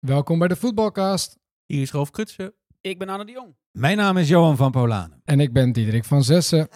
Welkom bij de Voetbalcast. Hier is Rolf Krutsen. Ik ben Anne de Jong. Mijn naam is Johan van Polanen. En ik ben Diederik van Zessen.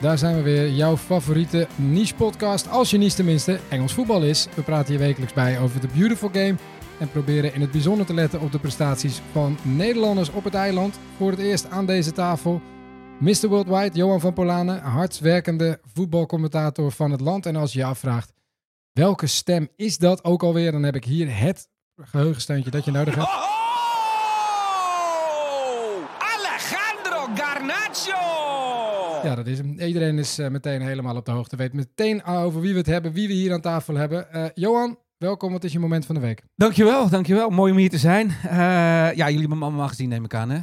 Daar zijn we weer, jouw favoriete niche-podcast, als je niche tenminste, Engels voetbal is. We praten hier wekelijks bij over de beautiful game en proberen in het bijzonder te letten op de prestaties van Nederlanders op het eiland. Voor het eerst aan deze tafel Mr. Worldwide, Johan van Polanen, hardwerkende voetbalcommentator van het land. En als je je afvraagt, welke stem is dat ook alweer, dan heb ik hier het geheugensteuntje dat je nodig hebt. Oh! Alejandro Garnacho! Ja, dat is hem. Iedereen is eh, meteen helemaal op de hoogte. Weet meteen over wie we het hebben, wie we hier aan tafel hebben. Eh, Johan, welkom. Wat is je moment van de week? Dankjewel, dankjewel. Mooi om hier te zijn. Eh, ja, jullie hebben hem allemaal gezien, neem ik aan, hè?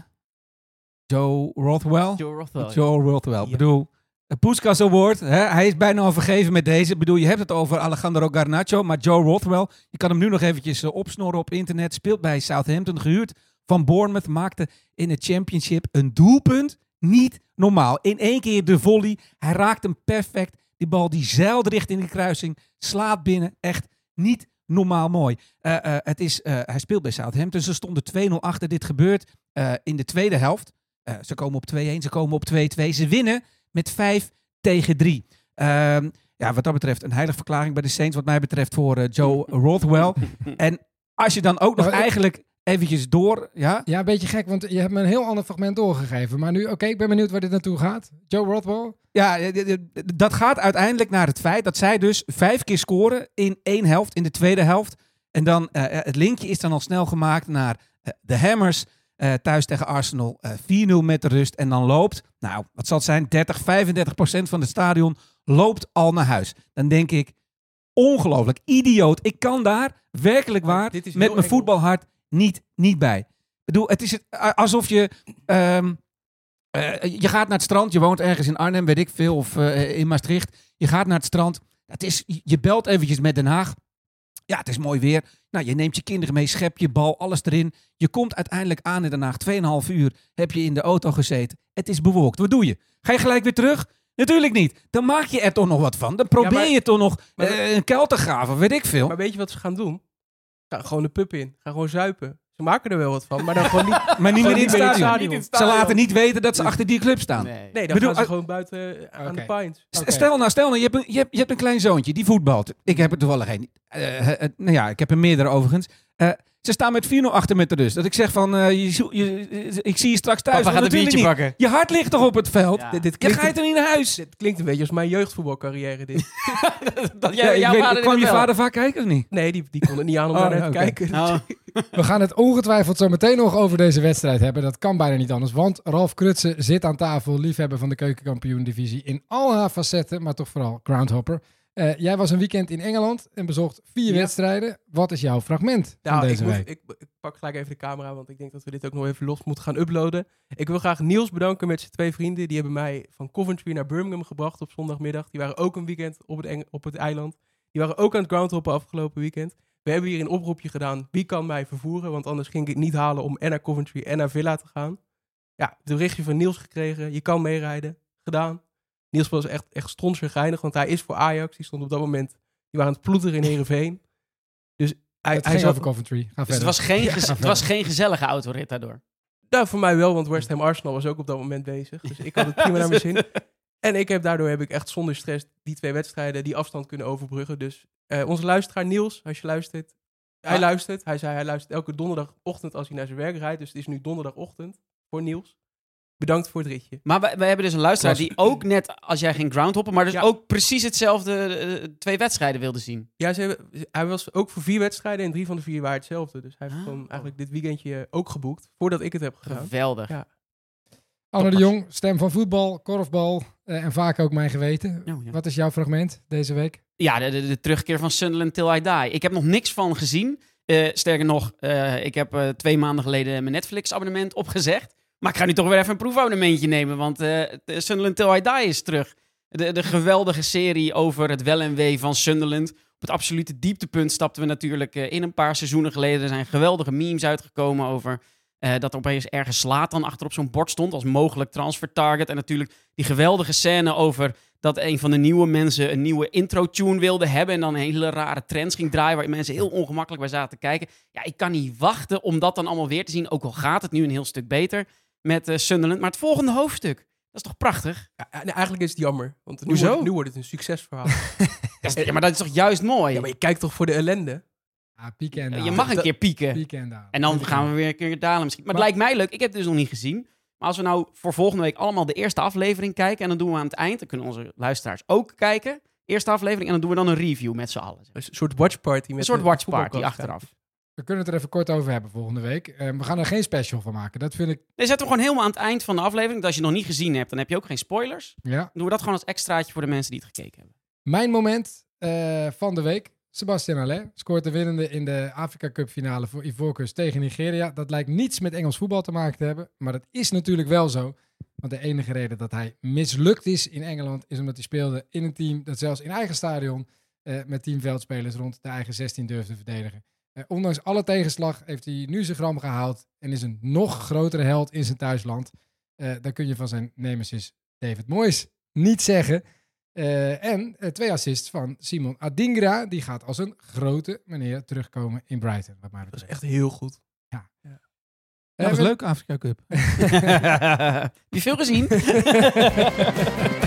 Joe Rothwell. Joe Rothwell. Joe Rothwell. Ik Ja. bedoel, de Puskas Award. Hè? Hij is bijna al vergeven met deze. Ik bedoel, je hebt het over Alejandro Garnacho, maar Joe Rothwell, je kan hem nu nog eventjes opsnorren op internet. Speelt bij Southampton, gehuurd van Bournemouth. Maakte in het championship een doelpunt. Niet normaal. In één keer de volley. Hij raakt hem perfect. Die bal die zeilt richting de kruising. Slaat binnen. Echt niet normaal mooi. Eh, eh, het is, eh, hij speelt bij Southampton. Ze stonden 2-0 achter. Dit gebeurt in de tweede helft. Ze komen op 2-1. Ze komen op 2-2. Ze winnen met 5 tegen 3. Ehm, ja, wat dat betreft een heilige verklaring bij de Saints. Wat mij betreft voor Joe Rothwell. en als je dan ook nog eigenlijk eventjes door... Ja, Ja, een beetje gek, want je hebt me een heel ander fragment doorgegeven. Maar nu, oké, ik ben benieuwd waar dit naartoe gaat. Joe Rothwell. Ja, dat gaat uiteindelijk naar het feit dat zij dus vijf keer scoren in één helft, in de tweede helft. En dan, eh, eh, het linkje is dan al snel gemaakt naar eh, de Hammers eh, thuis tegen Arsenal. eh 4-0 met de rust. En dan loopt, nou, wat zal het zijn, 30, 35 procent van het stadion loopt al naar huis. Dan denk ik, ongelooflijk, idioot. Ik kan daar werkelijk waar met mijn voetbalhart niet, niet bij. Ik bedoel, het is het, alsof je... ehm, eh, je gaat naar het strand, je woont ergens in Arnhem, weet ik veel, of eh, in Maastricht. Je gaat naar het strand. Het is, je belt eventjes met Den Haag. Ja, het is mooi weer. Nou, je neemt je kinderen mee, schep je bal, alles erin. Je komt uiteindelijk aan in Den Haag. 2,5 uur heb je in de auto gezeten. Het is bewolkt. Wat doe je? Ga je gelijk weer terug? Natuurlijk niet. Dan maak je er toch nog wat van. Dan probeer maar- je toch nog maar- eh, een kuil te graven, weet ik veel. Maar weet je wat ze gaan doen? Ga gewoon de pub in. Ga gewoon zuipen. Ze maken er wel wat van, maar dan gewoon niet, Maar niet meer in het stadion. stadion. Ze laten niet weten dat ze achter die club staan. Nee. Nee, dan Bedoel, gaan ze gewoon buiten eh, aan de Oké. Stel nou, stel nou, je hebt, een, je, hebt, je hebt een klein zoontje, die voetbalt. Ik heb er toevallig een. Eh, eh, nou ja, ik heb er meerdere overigens. Ze staan met 4-0 achter met de rust. Dat ik zeg van, eh, je, je- ik zie je straks thuis. Papa want gaat een natuurlijk biertje niet. pakken. Je hart ligt toch op het veld? Ja. Dit, dit Je klinkt, gaat er niet naar huis. dit klinkt een beetje als mijn jeugdvoetbalcarrière. Dit. Dat Ja, jij, jouw vader kwam je het vader vaak kijken of niet? Nee, die, die kon het niet aan om Oh, daar naar te kijken. Oh. We gaan het ongetwijfeld zo meteen nog over deze wedstrijd hebben. Dat kan bijna niet anders, want Ralf Krutsen zit aan tafel, liefhebber van de keukenkampioen-divisie in al haar facetten, maar toch vooral groundhopper. Eh, jij was een weekend in Engeland en bezocht vier Ja. wedstrijden. Wat is jouw fragment van ik, deze moet- week? ik, ik pak gelijk even de camera, want ik denk dat we dit ook nog even los moeten gaan uploaden. Ik wil graag Niels bedanken met zijn twee vrienden. Die hebben mij van Coventry naar Birmingham gebracht op zondagmiddag. Die waren ook een weekend op het, Eng- op het eiland. Die waren ook aan het groundhoppen afgelopen weekend. We hebben hier een oproepje gedaan. Wie kan mij vervoeren? Want anders ging ik het niet halen om en naar Coventry en naar Villa te gaan. Ja, het berichtje van Niels gekregen. Je kan meerijden. Gedaan. Niels was echt, echt strontgeinig, want hij is voor Ajax. Die stond op dat moment, die waren aan het ploeteren in Heerenveen. Dus hij, het hij zat, over Coventry. Ga Dus het was, geen Ja. het was geen gezellige autorit daardoor. Nou, voor mij wel, want West Ham Arsenal was ook op dat moment bezig. Dus ik had het prima naar mijn zin. En ik heb, daardoor heb ik echt zonder stress die twee wedstrijden, die afstand kunnen overbruggen. Dus eh, onze luisteraar Niels, als je luistert, hij Ja. luistert. Hij zei hij luistert elke donderdagochtend als hij naar zijn werk rijdt. Dus het is nu donderdagochtend voor Niels. Bedankt voor het ritje. Maar wij, wij hebben dus een luisteraar die ook net als jij ging groundhoppen, maar dus Ja. ook precies hetzelfde eh, twee wedstrijden wilde zien. Ja, ze hebben, hij was ook voor vier wedstrijden en drie van de vier waren hetzelfde. Dus hij heeft Ah. gewoon eigenlijk dit weekendje ook geboekt, voordat ik het heb gedaan. Geweldig. Ja. Anne de Jong, stem van voetbal, korfbal eh, en vaak ook mijn geweten. Oh, ja. Wat is jouw fragment deze week? Ja, de, de, de terugkeer van Sunderland Till I Die. Ik heb nog niks van gezien. Eh, sterker nog, eh, ik heb eh, twee maanden geleden mijn Netflix-abonnement opgezegd. Maar ik ga nu toch weer even een proefabonnementje nemen, want de Sunderland Till I Die is terug. De, de geweldige serie over het wel en wee van Sunderland. Op het absolute dieptepunt stapten we natuurlijk eh, in een paar seizoenen geleden. Er zijn geweldige memes uitgekomen over eh, dat er opeens ergens slaat dan achter op zo'n bord stond als mogelijk transfer target. En natuurlijk die geweldige scène over dat een van de nieuwe mensen een nieuwe intro-tune wilde hebben. En dan hele rare trends ging draaien waar mensen heel ongemakkelijk bij zaten te kijken. Ja, ik kan niet wachten om dat dan allemaal weer te zien. Ook al gaat het nu een heel stuk beter met eh, Sunderland. Maar het volgende hoofdstuk, dat is toch prachtig? Ja, nee, eigenlijk is het jammer. Want nu Hoezo? wordt, nu wordt het een succesverhaal. Is- ja, maar dat is toch juist mooi? ja, maar je kijkt toch voor de ellende? Ah, pieken en je mag een keer pieken. Pieken en dalen. En dan gaan we weer een keer dalen misschien. Maar, Maar- het lijkt mij leuk. Ik heb het dus nog niet gezien. Maar als we nou voor volgende week allemaal de eerste aflevering kijken... en dan doen we aan het eind, dan kunnen onze luisteraars ook kijken... eerste aflevering, en dan doen we dan een review met z'n allen. Een soort watchparty. Met Een soort watchparty achteraf. We kunnen het er even kort over hebben volgende week. Eh, we gaan er geen special van maken. Dat vind ik... Nee, zetten we gewoon helemaal aan het eind van de aflevering. Dat als je het nog niet gezien hebt, dan heb je ook geen spoilers. Dan Ja. doen we dat gewoon als extraatje voor de mensen die het gekeken hebben. Mijn moment eh, van de week. Sebastian Haller scoort de winnende in de Afrika Cup finale voor Ivoorkust tegen Nigeria. Dat lijkt niets met Engels voetbal te maken te hebben. Maar dat is natuurlijk wel zo. Want de enige reden dat hij mislukt is in Engeland... is omdat hij speelde in een team dat zelfs in eigen stadion... eh, met tien veldspelers rond de eigen 16 durfde verdedigen. Eh, ondanks alle tegenslag heeft hij nu zijn gram gehaald... en is een nog grotere held in zijn thuisland. Eh dan kun je van zijn nemesis David Moyes niet zeggen... Eh, en eh, twee assists van Simon Adingra. Die gaat als een grote meneer terugkomen in Brighton. Wat mij Dat is echt heel goed. Ja, dat was leuk, Afrika Cup. Heb je veel gezien?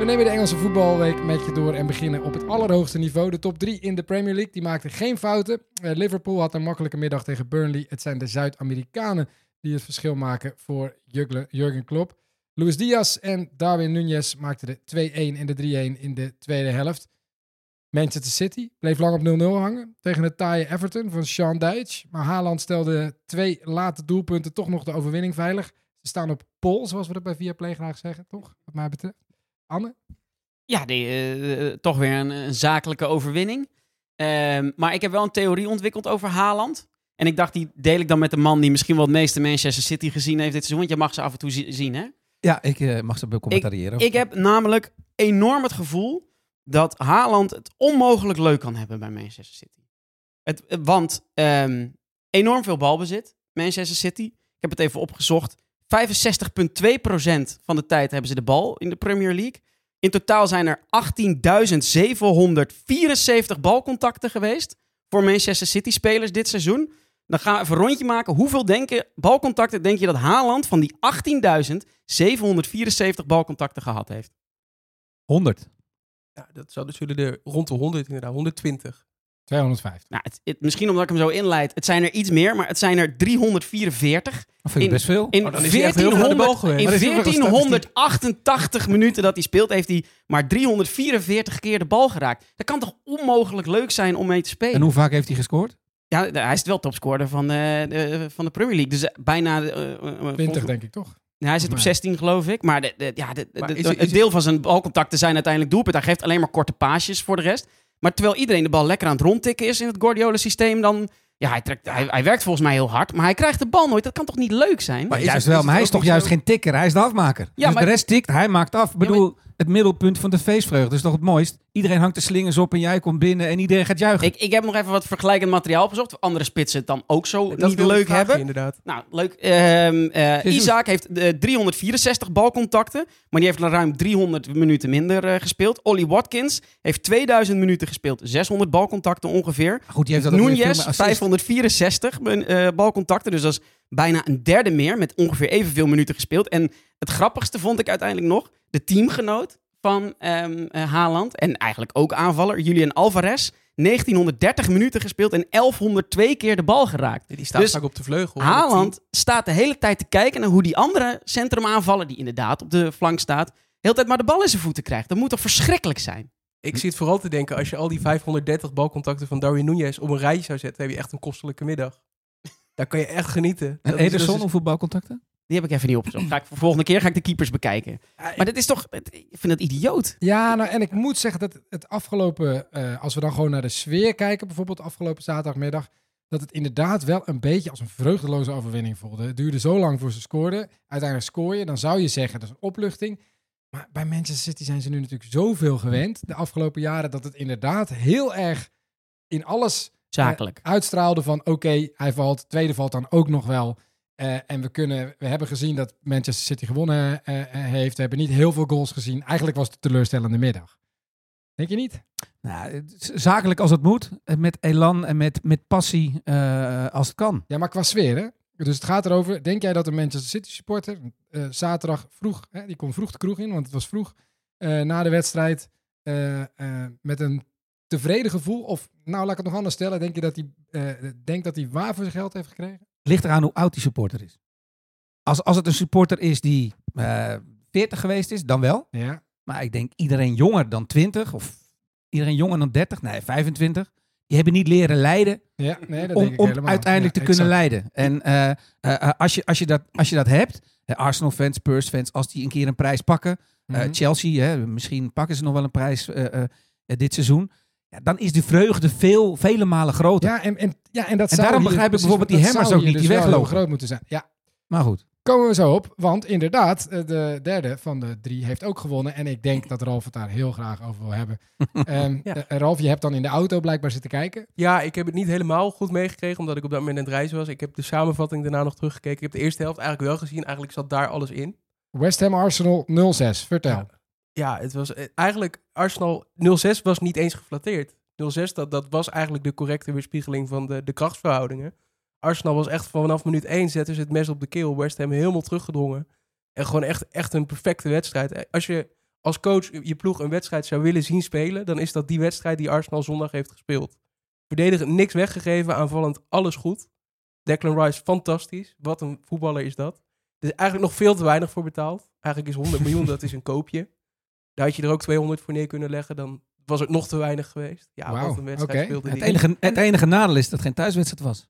We nemen de Engelse voetbalweek met je door en beginnen op het allerhoogste niveau. De top 3 in de Premier League, die maakten geen fouten. Eh, Liverpool had een makkelijke middag tegen Burnley. Het zijn de Zuid-Amerikanen die het verschil maken voor Jurgen- Jurgen Klopp. Luis Diaz en Darwin Nunez maakten de 2-1 en de 3-1 in de tweede helft. Manchester City bleef lang op 0-0 hangen tegen het taaie Everton van Sean Dyche. Maar Haaland stelde twee late doelpunten toch nog de overwinning veilig. Ze staan op pol, zoals we dat bij Viaplay graag zeggen, toch? Wat mij betreft. Anne? Ja, die, eh, eh, toch weer een, een zakelijke overwinning. Ehm, maar ik heb wel een theorie ontwikkeld over Haaland. En ik dacht, die deel ik dan met de man die misschien wel het meeste Manchester City gezien heeft dit seizoen. Want je mag ze af en toe zi- zien, hè? Ja, ik eh, mag ze becommentariëren. Ik heb namelijk enorm het gevoel dat Haaland het onmogelijk leuk kan hebben bij Manchester City. Het, eh, want ehm, enorm veel balbezit, Manchester City. Ik heb het even opgezocht. 65,2% van de tijd hebben ze de bal in de Premier League. In totaal zijn er 18.774 balcontacten geweest voor Manchester City spelers dit seizoen. Dan gaan we even een rondje maken. Hoeveel denken, balcontacten denk je dat Haaland van die 18.774 balcontacten gehad heeft? 100. Ja, dat zouden zullen er rond de 100 inderdaad, 120. 250. Nou, het, het- misschien omdat ik hem zo inleid. Het zijn er iets meer, maar het zijn er 344. Dat vind ik In- best veel. In, Oh, dan is hij echt heel veel aan de bal 1400 geweest. in Maar dat is wel een 1488 minuten dat hij speelt, heeft hij maar 344 keer de bal geraakt. Dat kan toch onmogelijk leuk zijn om mee te spelen? En hoe vaak heeft hij gescoord? Ja, hij is wel topscorer van de, de- van de Premier League. Dus eh, bijna... eh, eh, eh, 20 volgens- denk ik toch? Ja, hij zit op mij. 16 geloof ik. Maar, de, de- ja, de, de- Maar de- is- het deel van zijn balcontacten zijn uiteindelijk doelpunt. Hij geeft alleen maar korte paasjes voor de rest. Maar terwijl iedereen de bal lekker aan het rondtikken is in het Guardiola-systeem, dan... Ja, hij, trekt, hij, hij werkt volgens mij heel hard, maar hij krijgt de bal nooit. Dat kan toch niet leuk zijn? Maar is juist het- wel, maar hij is toch juist zo- geen tikker. Hij is de afmaker. Ja, dus maar- de rest tikt, hij maakt af. Ik maar- bedoel, het middelpunt van de feestvreugde. Dat is toch het mooist? Iedereen hangt de slingers op en jij komt binnen en iedereen gaat juichen. Ik, ik heb nog even wat vergelijkend materiaal opgezocht. of Andere spitsen het dan ook zo Dat niet leuk hebben. inderdaad. Nou, leuk. Ehm eh. Isaac heeft eh, 364 balcontacten, maar die heeft ruim 300 minuten minder eh, gespeeld. Ollie Watkins heeft 2000 minuten gespeeld, 600 balcontacten ongeveer. Goed, die heeft dat ook weer veel Nunez, meer assist. 564 min- eh, balcontacten, dus dat is bijna een derde meer, met ongeveer evenveel minuten gespeeld. En het grappigste vond ik uiteindelijk nog, de teamgenoot van ehm eh, Haaland, en eigenlijk ook aanvaller, Julian Alvarez, 1930 minuten gespeeld en 1102 keer de bal geraakt. Die staat Dus vaak op de vleugel. Haaland staat de hele tijd te kijken naar hoe die andere centrumaanvaller, die inderdaad op de flank staat, de hele tijd maar de bal in zijn voeten krijgt. Dat moet toch verschrikkelijk zijn? Ik zit vooral te denken, als je al die 530 balcontacten van Darwin Nunez op een rijtje zou zetten, heb je echt een kostelijke middag. Daar kan je echt genieten. En Ederson, hoeveel balcontacten? Die heb ik even niet opgezocht. Ga ik, voor volgende keer ga ik de keepers bekijken. Maar dit is toch, ik vind het idioot. Ja, nou, en ik moet zeggen dat het afgelopen, eh, als we dan gewoon naar de sfeer kijken, bijvoorbeeld afgelopen zaterdagmiddag, dat het inderdaad wel een beetje als een vreugdeloze overwinning voelde. Het duurde zo lang voor ze scoorden. Uiteindelijk scoor je, dan zou je zeggen dat is een opluchting. Maar bij Manchester City zijn ze nu natuurlijk zoveel gewend de afgelopen jaren dat het inderdaad heel erg in alles Zakelijk. eh, uitstraalde van oké, hij valt, tweede valt dan ook nog wel. Eh, en we, kunnen, we hebben gezien dat Manchester City gewonnen eh, eh, heeft. We hebben niet heel veel goals gezien. Eigenlijk was het een teleurstellende middag. Denk je niet? Nou, zakelijk als het moet. Met elan en met, met passie als het kan. Ja, maar qua sfeer, hè? Dus het gaat erover, denk jij dat een Manchester City supporter zaterdag vroeg, hè, die kon vroeg de kroeg in, want het was vroeg, na de wedstrijd, met een tevreden gevoel, of nou, laat ik het nog anders stellen, denk je dat hij, denkt dat hij waar voor zijn geld heeft gekregen? Ligt eraan hoe oud die supporter is. Als, als het een supporter is die eh 40 geweest is, dan wel. Ja. Maar ik denk iedereen jonger dan 20 of iedereen jonger dan 30, nee 25. Die hebben niet leren leiden Ja, nee, dat om, denk ik om helemaal. uiteindelijk Ja, te kunnen leiden. En eh, eh, als, je, als, je dat, als je dat hebt, Arsenal-fans, Spurs-fans, als die een keer een prijs pakken, Mhm. Chelsea, hè, misschien pakken ze nog wel een prijs dit seizoen. Ja, dan is de vreugde veel, vele malen groter. Ja, en, en, ja, en dat En zou daarom hier- begrijp ik precies, bijvoorbeeld die zou ook niet, die dus weglopen. groot moeten zijn. Ja, Maar goed. komen we zo op. Want inderdaad, eh, de derde van de drie heeft ook gewonnen. En ik denk dat Ralf het daar heel graag over wil hebben. Ehm, Ja. eh, Ralf, je hebt dan in de auto blijkbaar zitten kijken. Ja, ik heb het niet helemaal goed meegekregen, omdat ik op dat moment aan het reizen was. Ik heb de samenvatting daarna nog teruggekeken. Ik heb de eerste helft eigenlijk wel gezien. Eigenlijk zat daar alles in. West Ham Arsenal 0-6. Vertel. Ja. Ja, het was eh, eigenlijk Arsenal 0-6 was niet eens geflatteerd. 0-6 dat, dat was eigenlijk de correcte weerspiegeling van de, de krachtsverhoudingen. Arsenal was echt vanaf minuut 1 zetten ze het mes op de keel. West Ham helemaal teruggedrongen. En gewoon echt, echt een perfecte wedstrijd. Eh, Als je als coach je ploeg een wedstrijd zou willen zien spelen, dan is dat die wedstrijd die Arsenal zondag heeft gespeeld. Verdedigend niks weggegeven, aanvallend alles goed. Declan Rice fantastisch. Wat een voetballer is dat. Er is eigenlijk nog veel te weinig voor betaald. Eigenlijk is 100 miljoen, dat is een koopje. Daar had je er ook 200 voor neer kunnen leggen. Dan was het nog te weinig geweest. Ja, wat een wedstrijd speelde Het enige, het enige nadeel is dat het geen thuiswedstrijd was.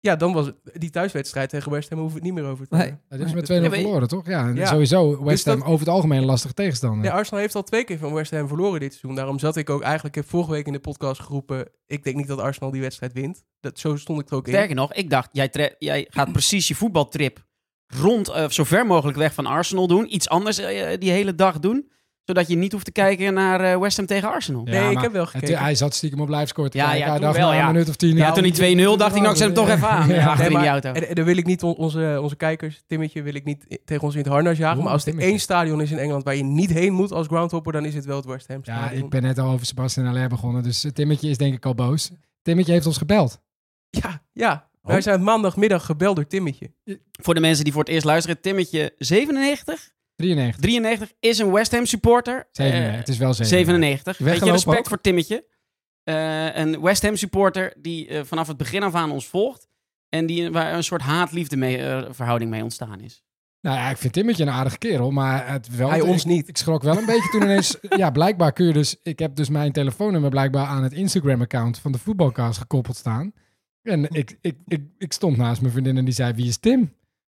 Ja, dan was het, die thuiswedstrijd tegen West Ham hoeven we het niet meer over te Nee. hebben. Dat is met 2-0 Ja, maar- verloren, toch? Ja, en Ja. sowieso West Dus dat- Ham over het algemeen een lastige tegenstander. Ja, Arsenal heeft al twee keer van West Ham verloren dit seizoen. Daarom zat ik ook eigenlijk, ik heb vorige week in de podcast geroepen, ik denk niet dat Arsenal die wedstrijd wint. Dat, zo stond ik er ook in. Sterker nog, ik dacht, jij, tre- jij gaat precies je voetbaltrip rond, eh, zo ver mogelijk weg van Arsenal doen. Iets anders eh, die hele dag doen. Zodat je niet hoeft te kijken naar eh, West Ham tegen Arsenal. Ja, nee, ik heb wel het- gekeken. hij zat stiekem op live score te Ja, kijken. ja, hij toen dacht wel, na een ja. minuut of tien. Ja, nou, toen die 2-0 dacht ik, nou, ik zet hem toch even aan. Ja. Achter in maar- die auto. En, en dan wil ik niet on- onze, onze kijkers, Timmetje, wil ik niet tegen ons in het harnas jagen. Maar als er één stadion is in Engeland waar je niet heen moet als groundhopper, dan is het wel het West Ham Ja, stadion. ik ben net al over Sebastian Aller begonnen, dus eh, Timmetje is denk ik al boos. Timmetje heeft ons gebeld. Ja, ja. Oh. Wij zijn maandagmiddag gebeld door Timmetje. Voor de mensen die voor het eerst luisteren, Timmetje 97, 93. 93 is een West Ham supporter. 97. Eh, het is wel 97. 97. Weet je, Weggelopen respect ook? voor Timmetje. Eh, een West Ham supporter die eh, vanaf het begin af aan ons volgt. En die, waar een soort haat-liefde mee, eh, verhouding mee ontstaan is. Nou ja, ik vind Timmetje een aardige kerel, maar het wel... Hij ons ik, niet. Ik schrok wel een beetje toen ineens... ja, blijkbaar kun je dus... Ik heb dus mijn telefoonnummer blijkbaar aan het Instagram-account van de voetbalcast gekoppeld staan. En ik, ik, ik, ik stond naast mijn vriendin en die zei, wie is Tim?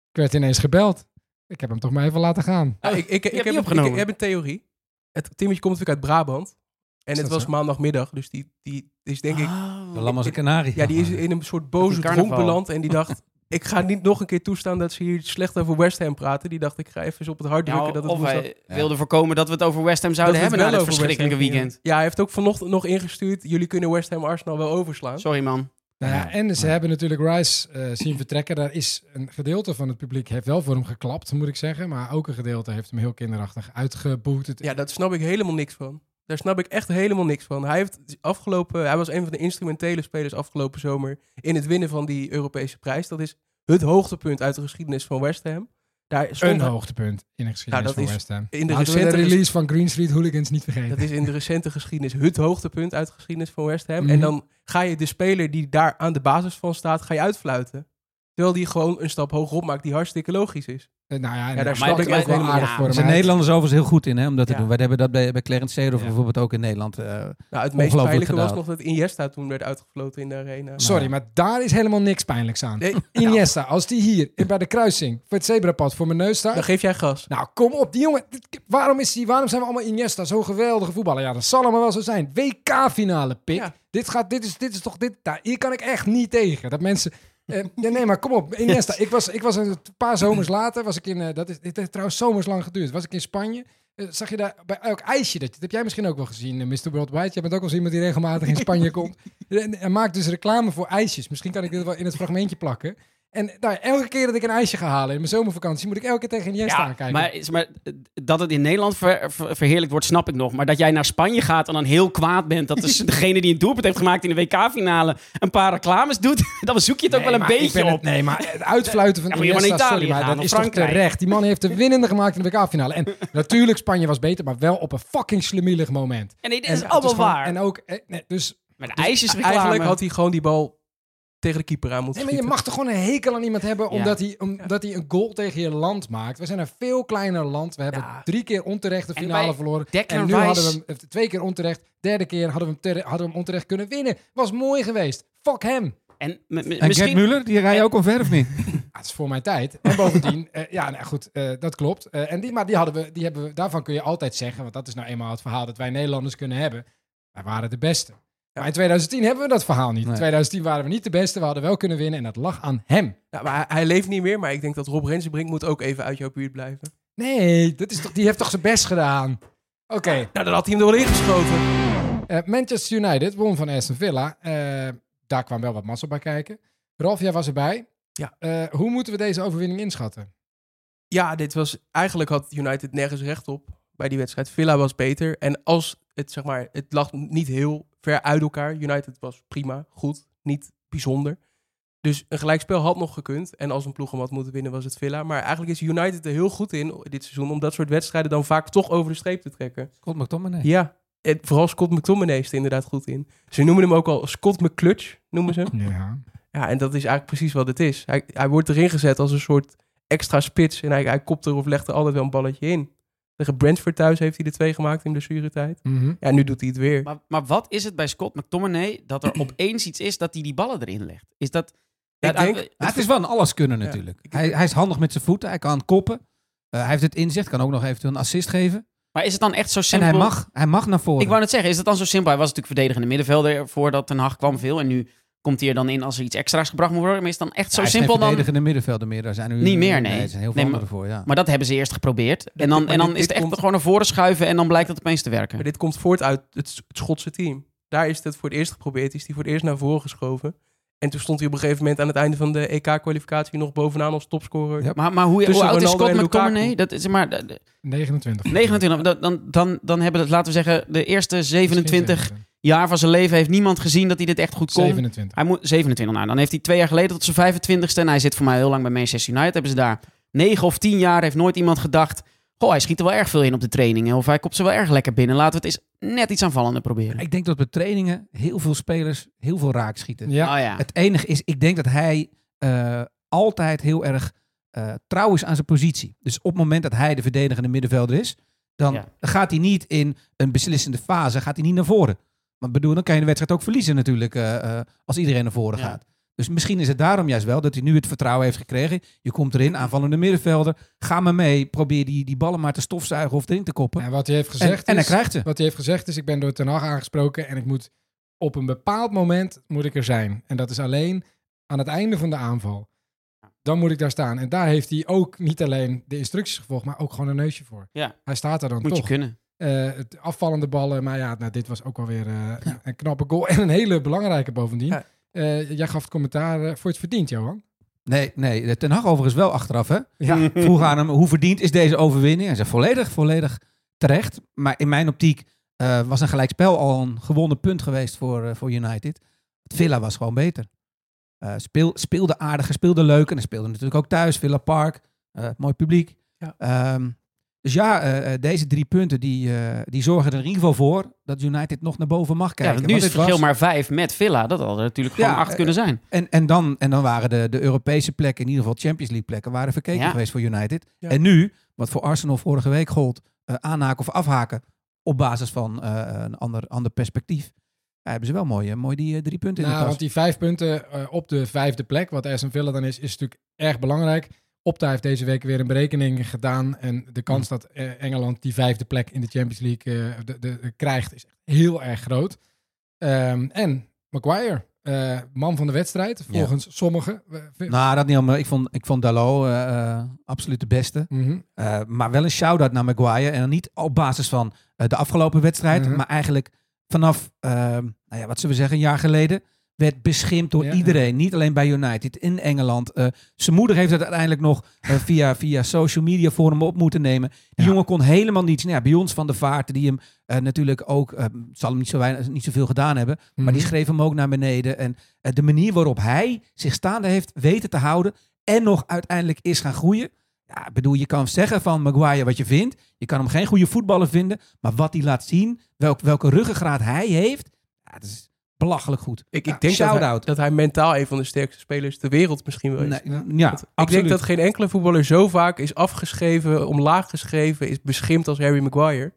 Ik werd ineens gebeld. Ik heb hem toch maar even laten gaan. Ja, ik, ik, ik, heb, opgenomen. ik heb een theorie. Het Timmetje komt natuurlijk uit Brabant. En het was zo? maandagmiddag, dus die, die is denk ik... Oh. Lam als een kanarie. Ja, die is in een soort boze dronk beland. En die dacht, ik ga niet nog een keer toestaan dat ze hier slecht over West Ham praten. Die dacht, ik ga even eens op het hart drukken dat het of hij wilde voorkomen dat we het over West Ham zouden hebben na dit verschrikkelijke weekend. Ja, hij heeft ook vanochtend nog ingestuurd. Jullie kunnen West Ham Arsenal wel overslaan. Sorry man. Nou ja, en ze hebben natuurlijk Rice eh, zien vertrekken. Daar is een gedeelte van het publiek heeft wel voor hem geklapt, moet ik zeggen. Maar ook een gedeelte heeft hem heel kinderachtig uitgeboet. Ja, daar snap ik helemaal niks van. Daar snap ik echt helemaal niks van. Hij, heeft afgelopen, hij was een van de instrumentele spelers afgelopen zomer in het winnen van die Europese prijs. Dat is het hoogtepunt uit de geschiedenis van West Ham. Daar stond een hoogtepunt in de geschiedenis Nou, dat van West Ham. in de recente release van Green Street Hooligans niet vergeten. Dat is in de recente geschiedenis het hoogtepunt uit de geschiedenis van West Ham. Mhm. En dan ga je de speler die daar aan de basis van staat, ga je uitfluiten. Terwijl die gewoon een stap hogerop maakt die hartstikke logisch is. Eh, nou ja, en daar daar snap ik ook wel aardig Ja, voor zijn Nederlanders overigens heel goed in hè, om dat te Ja. doen. Wij hebben dat bij, bij Clarence Seedorf Ja. bijvoorbeeld ook in Nederland. eh, Nou, het meest pijnlijke was nog dat Iniesta toen werd uitgefloten in de arena. Sorry, maar daar is helemaal niks pijnlijks aan. Nee, Iniesta, als die hier bij de kruising voor het zebrapad voor mijn neus staat. dan geef jij gas. Nou, kom op, die jongen. Waarom, is die, waarom zijn we allemaal Iniesta, zo'n geweldige voetballer? Ja, dat zal allemaal wel zo zijn. WK-finale, pik. Ja. Dit, gaat, dit, is, dit is toch... Dit, daar, hier kan ik echt niet tegen. Dat mensen... eh, ja, nee, maar kom op. Iniesta. Ik was, ik was een paar zomers later, was ik in... eh, dat is, dit heeft trouwens zomers lang geduurd. Was ik in Spanje. Eh, zag je daar bij elk ijsje, dat, heb jij misschien ook wel gezien, Mr. Worldwide. Jij bent ook eens iemand die regelmatig in Spanje komt. En, en maakt dus reclame voor ijsjes. Misschien kan ik dit wel in het fragmentje plakken. En nou, elke keer dat ik een ijsje ga halen in mijn zomervakantie, moet ik elke keer tegen Iniesta aankijken. maar, is- maar eh, dat het in Nederland ver- ver- verheerlijkt wordt, snap ik nog. Maar dat jij naar Spanje gaat en dan heel kwaad bent dat dus degene die een doelpunt heeft gemaakt in de WK-finale een paar reclames doet, dan zoek je het ook wel een beetje ben op. het- nee, maar het uitfluiten van Ja, naar Iniesta, Italië sorry, maar dat is toch Frankrijk. terecht. Die man heeft de winnende gemaakt in de WK-finale. En natuurlijk, Spanje was beter, maar wel op een fucking slemielig moment. En nee, dit is allemaal waar. En ook, eh, nee, dus, Met de Dus ijsjesreclame. Eigenlijk had hij gewoon die bal tegen de keeper aan moeten nee, maar je mag toch gewoon een hekel aan iemand hebben Ja. omdat, hij, omdat hij een goal tegen je land maakt. We zijn een veel kleiner land. We hebben Ja. drie keer onterecht de finale verloren. En nu Rice- hadden we hem twee keer onterecht. Derde keer hadden we hem, hadden we hem onterecht kunnen winnen. Was mooi geweest. Fuck hem. En, En Gert misschien... Muller, die rij je ook omver of niet? Ja, het is voor mijn tijd. En bovendien, eh, ja, nou goed, eh, dat klopt. Eh, en die, maar die hadden we, die hebben we, daarvan kun je altijd zeggen, want dat is nou eenmaal het verhaal dat wij Nederlanders kunnen hebben. Wij waren de beste. Maar in 2010 hebben we dat verhaal niet. In Nee. 2010 waren we niet de beste, we hadden wel kunnen winnen en dat lag aan hem. Ja, maar hij, hij leeft niet meer, maar ik denk dat Rob Rensenbrink moet ook even uit jouw buurt blijven. Nee, dat is toch, die heeft toch zijn best gedaan. Oké, Nou, dan had hij hem er wel ingeschoten. eh, Manchester United won van Aston Villa. Eh, daar kwam wel wat massa bij kijken. Ralf, jij was erbij. Ja. Eh, hoe moeten we deze overwinning inschatten? Ja, dit was, eigenlijk had United nergens recht op bij die wedstrijd. Villa was beter. En als het, zeg maar, het lag niet heel ver uit elkaar. United was prima, goed, niet bijzonder. Dus een gelijkspel had nog gekund. En als een ploeg hem had moeten winnen, was het Villa. Maar eigenlijk is United er heel goed in dit seizoen om dat soort wedstrijden dan vaak toch over de streep te trekken. Scott McTominay. Ja, en vooral Scott McTominay is er inderdaad goed in. Ze noemen hem ook al Scott McClutch, noemen ze hem. Ja. Ja, en dat is eigenlijk precies wat het is. Hij, hij wordt erin gezet als een soort extra spits. En hij, hij kopt er of legt er altijd wel een balletje in. Tegen Brentford thuis heeft hij de twee gemaakt in blessuretijd. Mhm. Ja, nu doet hij het weer. Maar, maar wat is het bij Scott McTominay dat er opeens iets is dat hij die ballen erin legt? Is dat... Ik denk- het is wel een alles kunnen natuurlijk. Hij, hij is handig met zijn voeten, hij kan koppen. Eh, hij heeft het inzicht, kan ook nog eventueel een assist geven. Maar is het dan echt zo En simpel? hij mag, hij mag naar voren. Ik wou net zeggen, is het dan zo simpel? Hij was natuurlijk verdedigende middenvelder voordat Ten Hag kwam veel. En nu komt hij er dan in als er iets extra's gebracht moet worden. Maar is het dan echt zo simpel dan? verdedigende middenvelder meer. Daar zijn nu, Niet meer, nee. er zijn heel veel Nee, maar- voor, ja. Maar dat hebben ze eerst geprobeerd. En dan, en dan dit- is het echt komt- gewoon naar voren schuiven en dan blijkt het opeens te werken. Maar dit komt voort uit het, het Schotse team. Daar is het voor het eerst geprobeerd. Is hij voor het eerst naar voren geschoven. En toen stond hij op een gegeven moment aan het einde van de EK-kwalificatie nog bovenaan als topscorer. Ja. Maar, maar hoe, hoe Tussen oud is Scott. McTominay? Dat is maar de- de- 29. 29. Dan, dan, dan, dan hebben het, laten we zeggen, de eerste 27 jaar van zijn leven heeft niemand gezien dat hij dit echt goed kon. 27. Hij moet 27 nou, dan heeft hij twee jaar geleden tot zijn 25ste en hij zit voor mij heel lang bij Manchester United. Hebben ze daar 9 of 10 jaar heeft nooit iemand gedacht. Goh, hij schiet er wel erg veel in op de trainingen. Of hij kopt ze wel erg lekker binnen. Laten we het eens net iets aanvallender proberen. Ik denk dat bij trainingen heel veel spelers heel veel raak schieten. Ja. Oh ja. Het enige is, ik denk dat hij eh, altijd heel erg eh, trouw is aan zijn positie. Dus op het moment dat hij de verdedigende middenvelder is, dan Ja. gaat hij niet in een beslissende fase, gaat hij niet naar voren. Maar bedoel, dan kan je de wedstrijd ook verliezen natuurlijk, eh, eh, als iedereen naar voren Ja. gaat. Dus misschien is het daarom juist wel dat hij nu het vertrouwen heeft gekregen. Je komt erin, aanvallende middenvelder. Ga maar mee, probeer die, die ballen maar te stofzuigen of erin te koppen. En wat hij heeft en, gezegd en hij is, krijgt ze. wat hij heeft gezegd is, ik ben door Ten Hag aangesproken en ik moet op een bepaald moment moet ik er zijn. En dat is alleen aan het einde van de aanval. Dan moet ik daar staan. En daar heeft hij ook niet alleen de instructies gevolgd, maar ook gewoon een neusje voor. Ja. Hij staat daar dan Moet je toch. kunnen. Eh, het afvallende ballen, maar ja, nou, dit was ook alweer eh een, een knappe goal. En een hele belangrijke bovendien. Ja. Eh, jij gaf het commentaar voor het verdiend, Johan. Nee, nee, de Ten Hag overigens wel achteraf, hè? Ja. vroeg aan hem hoe verdiend is deze overwinning. Hij zei volledig, volledig terecht. Maar in mijn optiek eh, was een gelijkspel al een gewonnen punt geweest voor, voor United. Het Villa was gewoon beter. Eh, speel, speelde aardig, speelde leuk. En hij speelde natuurlijk ook thuis, Villa Park. eh, mooi publiek. Ja. Ehm, Dus ja, eh, eh, deze drie punten die, eh, die zorgen er in ieder geval voor dat United nog naar boven mag Ja, kijken. want nu is Want het dit verschil was- maar vijf met Villa. Dat had er natuurlijk gewoon Ja, acht kunnen zijn. En, en, dan, en dan waren de, de Europese plekken, in ieder geval Champions League plekken, waren verkeken Ja. geweest voor United. Ja. En nu, wat voor Arsenal vorige week gold, eh, aanhaken of afhaken op basis van eh, een ander, ander perspectief. Ja, hebben ze wel mooi, mooi die drie punten in Nou, de want tas. die vijf punten op de vijfde plek, wat Aston Villa dan is, is natuurlijk erg belangrijk. Opta heeft deze week weer een berekening gedaan. En de kans dat eh, Engeland die vijfde plek in de Champions League eh, de, de, de- krijgt, is echt heel erg groot. Ehm, en Maguire, eh, man van de wedstrijd, Ja. volgens sommigen. Nou, dat niet allemaal. Ik vond, ik vond Dalot absoluut de beste. Mhm. Maar wel een shout-out naar Maguire. En niet op basis van de afgelopen wedstrijd. Mhm. Maar eigenlijk vanaf, eh, nou ja, wat zullen we zeggen, een jaar geleden. Werd beschimpt door Ja, iedereen. Niet alleen bij United, in Engeland. Eh, zijn moeder heeft het uiteindelijk nog eh, via, via social media voor hem op moeten nemen. Die Ja. jongen kon helemaal niets. Nou ja, bij ons van de vaart, die hem eh, natuurlijk ook, zal hem niet, zo weinig, niet zoveel gedaan hebben. Maar die Mhm. schreef hem ook naar beneden. En de manier waarop hij zich staande heeft weten te houden. En nog uiteindelijk is gaan groeien. Ja, ik bedoel, je kan zeggen van Maguire wat je vindt. Je kan hem geen goede voetballer vinden. Maar wat hij laat zien, welk, welke ruggengraat hij heeft. Ja, dat is belachelijk goed. Ik, Ja, ik denk dat hij, dat hij mentaal een van de sterkste spelers ter wereld misschien wel is. Nee, Ja. ik denk dat geen enkele voetballer zo vaak is afgeschreven, omlaag geschreven, is beschimpt als Harry Maguire.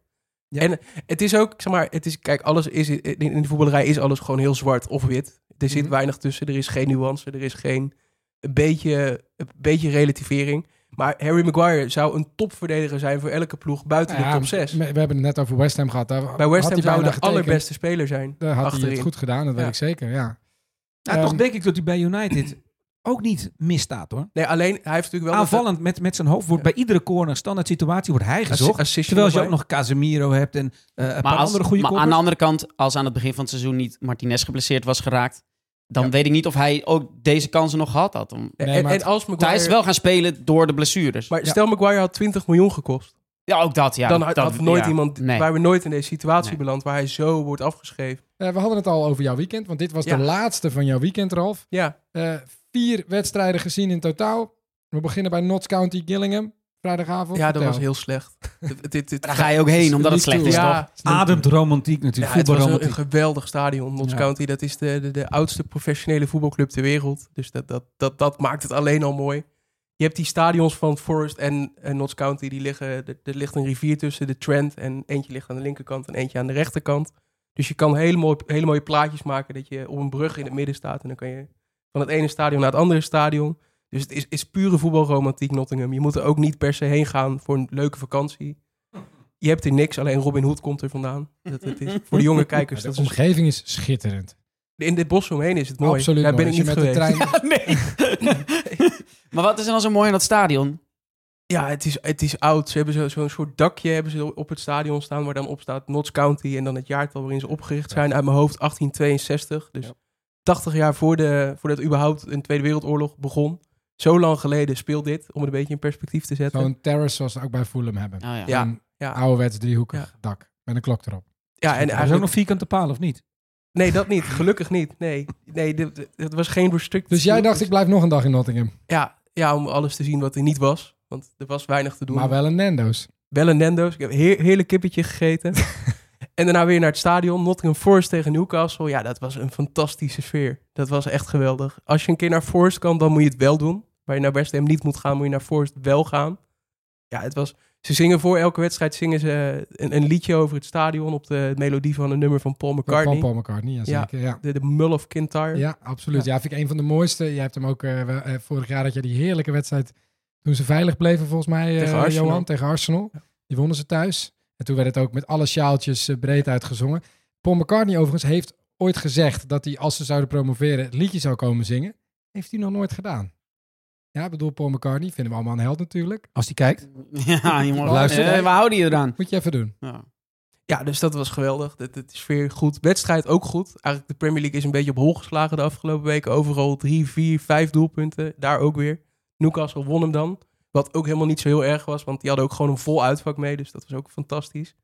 Ja. En het is ook, zeg maar, het is, kijk, alles is in, in de voetballerij is alles gewoon heel zwart of wit. Er zit Mhm. weinig tussen, er is geen nuance, er is geen een beetje, een beetje relativering. Maar Harry Maguire zou een topverdediger zijn voor elke ploeg buiten Nou de top 6. We, we hebben het net over West Ham gehad. Daar Bij West Ham zou de getekend. allerbeste speler zijn. Daar had hij het goed gedaan, dat weet Ja. ik zeker, ja. Ja, Ehm, toch denk ik dat hij bij United ook niet misstaat hoor. Nee, alleen hij heeft natuurlijk wel... Aanvallend met, met zijn hoofd wordt Ja. bij iedere corner, standaard situatie, wordt hij gezocht. Terwijl je ook nog Casemiro hebt en eh, een Maar, paar als, andere goede maar aan de andere kant, als aan het begin van het seizoen niet Martinez geblesseerd was geraakt, dan Ja. weet ik niet of hij ook deze kansen nog gehad had. Om... En, Nee, als Maguire... Hij is wel gaan spelen door de blessures. Maar Ja. stel Maguire had 20 miljoen gekost. ja, ook dat. Ja, dan had, dat, had nooit ja. iemand, Nee. waar we nooit in deze situatie Nee. beland, waar hij zo wordt afgeschreven. Eh, we hadden het al over jouw weekend, want dit was Ja. de laatste van jouw weekend, Ralf. Ja, Eh, vier wedstrijden gezien in totaal. We beginnen bij Notts County Gillingham, vrijdagavond. ja dat was heel slecht. dit, dit, dit- Daar ga je ook heen, omdat het slecht is, ja, toch? Ademt romantiek ja, natuurlijk, het was een, geweldig stadion. Notts Ja. County, dat is de, de, de oudste professionele voetbalclub ter wereld. Dus dat, dat, dat, dat maakt het alleen al mooi. Je hebt die stadions van Forest en, en Notts County, die liggen, er, er ligt een rivier tussen, de Trent. En eentje ligt aan de linkerkant en eentje aan de rechterkant. Dus je kan hele mooie, hele mooie plaatjes maken dat je op een brug in het midden staat. En dan kan je van het ene stadion naar het andere stadion. Dus het is, is pure voetbalromantiek Nottingham. Je moet er ook niet per se heen gaan voor een leuke vakantie. Je hebt er niks, alleen Robin Hood komt er vandaan. Dat, dat is, voor de jonge kijkers, de dat omgeving is schitterend. in dit bos omheen is het mooi. Absoluut Daar mooi. ben ik niet je met geweest. de trein... nee. maar wat is er dan zo mooi aan dat stadion? Ja, het is, het is oud. Ze hebben zo- zo'n soort dakje hebben ze op het stadion staan... waar dan op staat Notts County... en dan het jaartal waarin ze opgericht zijn. Uit mijn hoofd 1862. Dus Ja. 80 jaar voor de, voordat überhaupt een Tweede Wereldoorlog begon. Zo lang geleden speelt dit, om het een beetje in perspectief te zetten. Zo'n terrace zoals ze ook bij Fulham hebben. Oh, ja. Een Ja. ouderwets driehoekig dak met een klok erop. ja, en Er is ook eigenlijk... nog vierkante paal, of niet? Nee, dat niet. Gelukkig niet. Nee, nee het was geen restricted... Dus jij dacht, ik blijf nog een dag in Nottingham. Ja, ja, om alles te zien wat er niet was. Want er was weinig te doen. Maar wel een Nando's. Wel een Nando's. Ik heb een heer, heerlijk kippetje gegeten. en daarna weer naar het stadion. Nottingham Forest tegen Newcastle. Ja, dat was een fantastische sfeer. Dat was echt geweldig. Als je een keer naar Forest kan, dan moet je het wel doen. Waar je naar West Ham niet moet gaan, moet je naar Forest wel gaan. Ja, het was... Ze zingen voor elke wedstrijd zingen ze een, een liedje over het stadion... op de melodie van een nummer van Paul McCartney. Van Paul McCartney, ja, zeker. Ja. De, de Mull of Kintyre. Ja, absoluut. Ja. vind ik een van de mooiste. Je hebt hem ook eh, eh, vorig jaar dat je die heerlijke wedstrijd toen ze veilig bleven volgens mij, eh, Tegen Arsenal. Johan, tegen Arsenal. Ja. Die wonnen ze thuis. En toen werd het ook met alle sjaaltjes breed uitgezongen. Paul McCartney overigens heeft ooit gezegd dat hij als ze zouden promoveren het liedje zou komen zingen. Heeft hij nog nooit gedaan. Ja, ik bedoel Paul McCartney, vinden we allemaal een held natuurlijk. Als die kijkt. Ja, jongen. Luister. Eh, we houden je eraan. Moet je even doen. Ja. Ja, dus dat was geweldig. De, de, de sfeer goed. Wedstrijd ook goed. Eigenlijk de Premier League is een beetje op hol geslagen de afgelopen weken. Overal drie, vier, vijf doelpunten. Daar ook weer. Newcastle won hem dan. Wat ook helemaal niet zo heel erg was. Want die hadden ook gewoon een vol uitvak mee. Dus dat was ook fantastisch.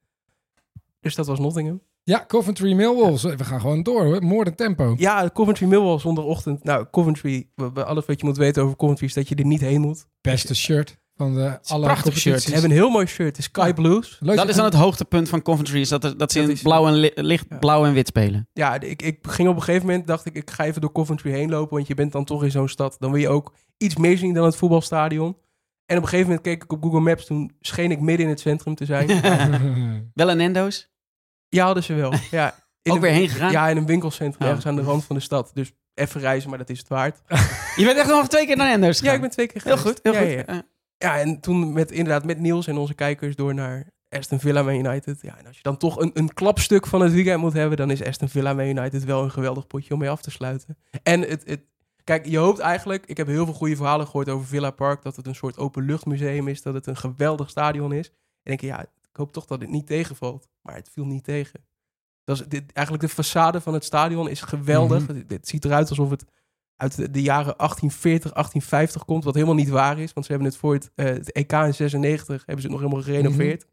Dus dat was Nottingham. Ja, Coventry Millwall. We gaan gewoon door hoor. Moord tempo. Ja, Coventry Millwall zondagochtend. Nou, Coventry. Alles wat je moet weten over Coventry is dat je er niet heen moet. Beste shirt. van de alle prachtig shirt. Ze hebben een heel mooi shirt. Het is Sky Ja. Blues. Leuk Dat is dan het hoogtepunt van Coventry, is dat, er- dat ze Dat in is- blauw en li- licht Ja. blauw en wit spelen. Ja, ik, ik ging op een gegeven moment, dacht ik, ik ga even door Coventry heen lopen, want je bent dan toch in zo'n stad. Dan wil je ook iets meer zien dan het voetbalstadion. En op een gegeven moment keek ik op Google Maps, toen scheen ik midden in het centrum te zijn. Wel een Nendo's? Ja, hadden ze wel. Ja, in Ook een- weer heen gegaan? Ja, in een winkelcentrum Oh. ergens aan de rand van de stad. Dus even reizen, maar dat is het waard. Je bent echt nog twee keer naar Nendo's Ja, ik ben twee keer Heel geweest. goed, heel ja, goed. Ja, Ja, en toen met, inderdaad met Niels en onze kijkers door naar Aston Villa Man United. Ja, en als je dan toch een, een klapstuk van het weekend moet hebben, dan is Aston Villa Man United wel een geweldig potje om mee af te sluiten. En het, het, kijk, je hoopt eigenlijk, ik heb heel veel goede verhalen gehoord over Villa Park, dat het een soort openluchtmuseum is, dat het een geweldig stadion is. En denk je, ja, ik hoop toch dat het niet tegenvalt. Maar het viel niet tegen. Dat is, dit, eigenlijk de façade van het stadion is geweldig. Mhm. het, het ziet eruit alsof het uit de, de jaren 1840, 1850 komt, wat helemaal niet waar is. Want ze hebben het voor het, eh, het EK in 96 hebben ze het nog helemaal gerenoveerd.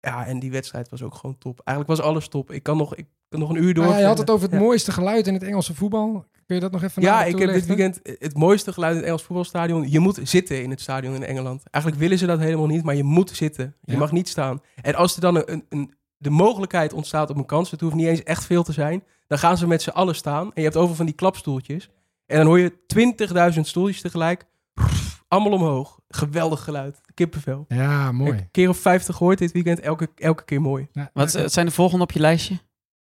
Ja, en die wedstrijd was ook gewoon top. Eigenlijk was alles top. Ik kan nog, ik kan nog een uur door. Nou ja, je had het over het Ja. mooiste geluid in het Engelse voetbal. Kun je dat nog even Ja, ik heb dit weekend het mooiste geluid in het Engels voetbalstadion. Je moet zitten in het stadion in Engeland. Eigenlijk willen ze dat helemaal niet, maar je moet zitten. Je Ja. mag niet staan. En als er dan een, een, een- de mogelijkheid ontstaat op een kans, het hoeft niet eens echt veel te zijn, dan gaan ze met z'n allen staan. En je hebt over van die klapstoeltjes. En dan hoor je 20.000 stoeltjes tegelijk. Allemaal omhoog. Geweldig geluid. Kippenvel. Ja, mooi. Een keer of 50 gehoord dit weekend. Elke, elke keer mooi. Ja, Wat eh, zijn de volgende op je lijstje?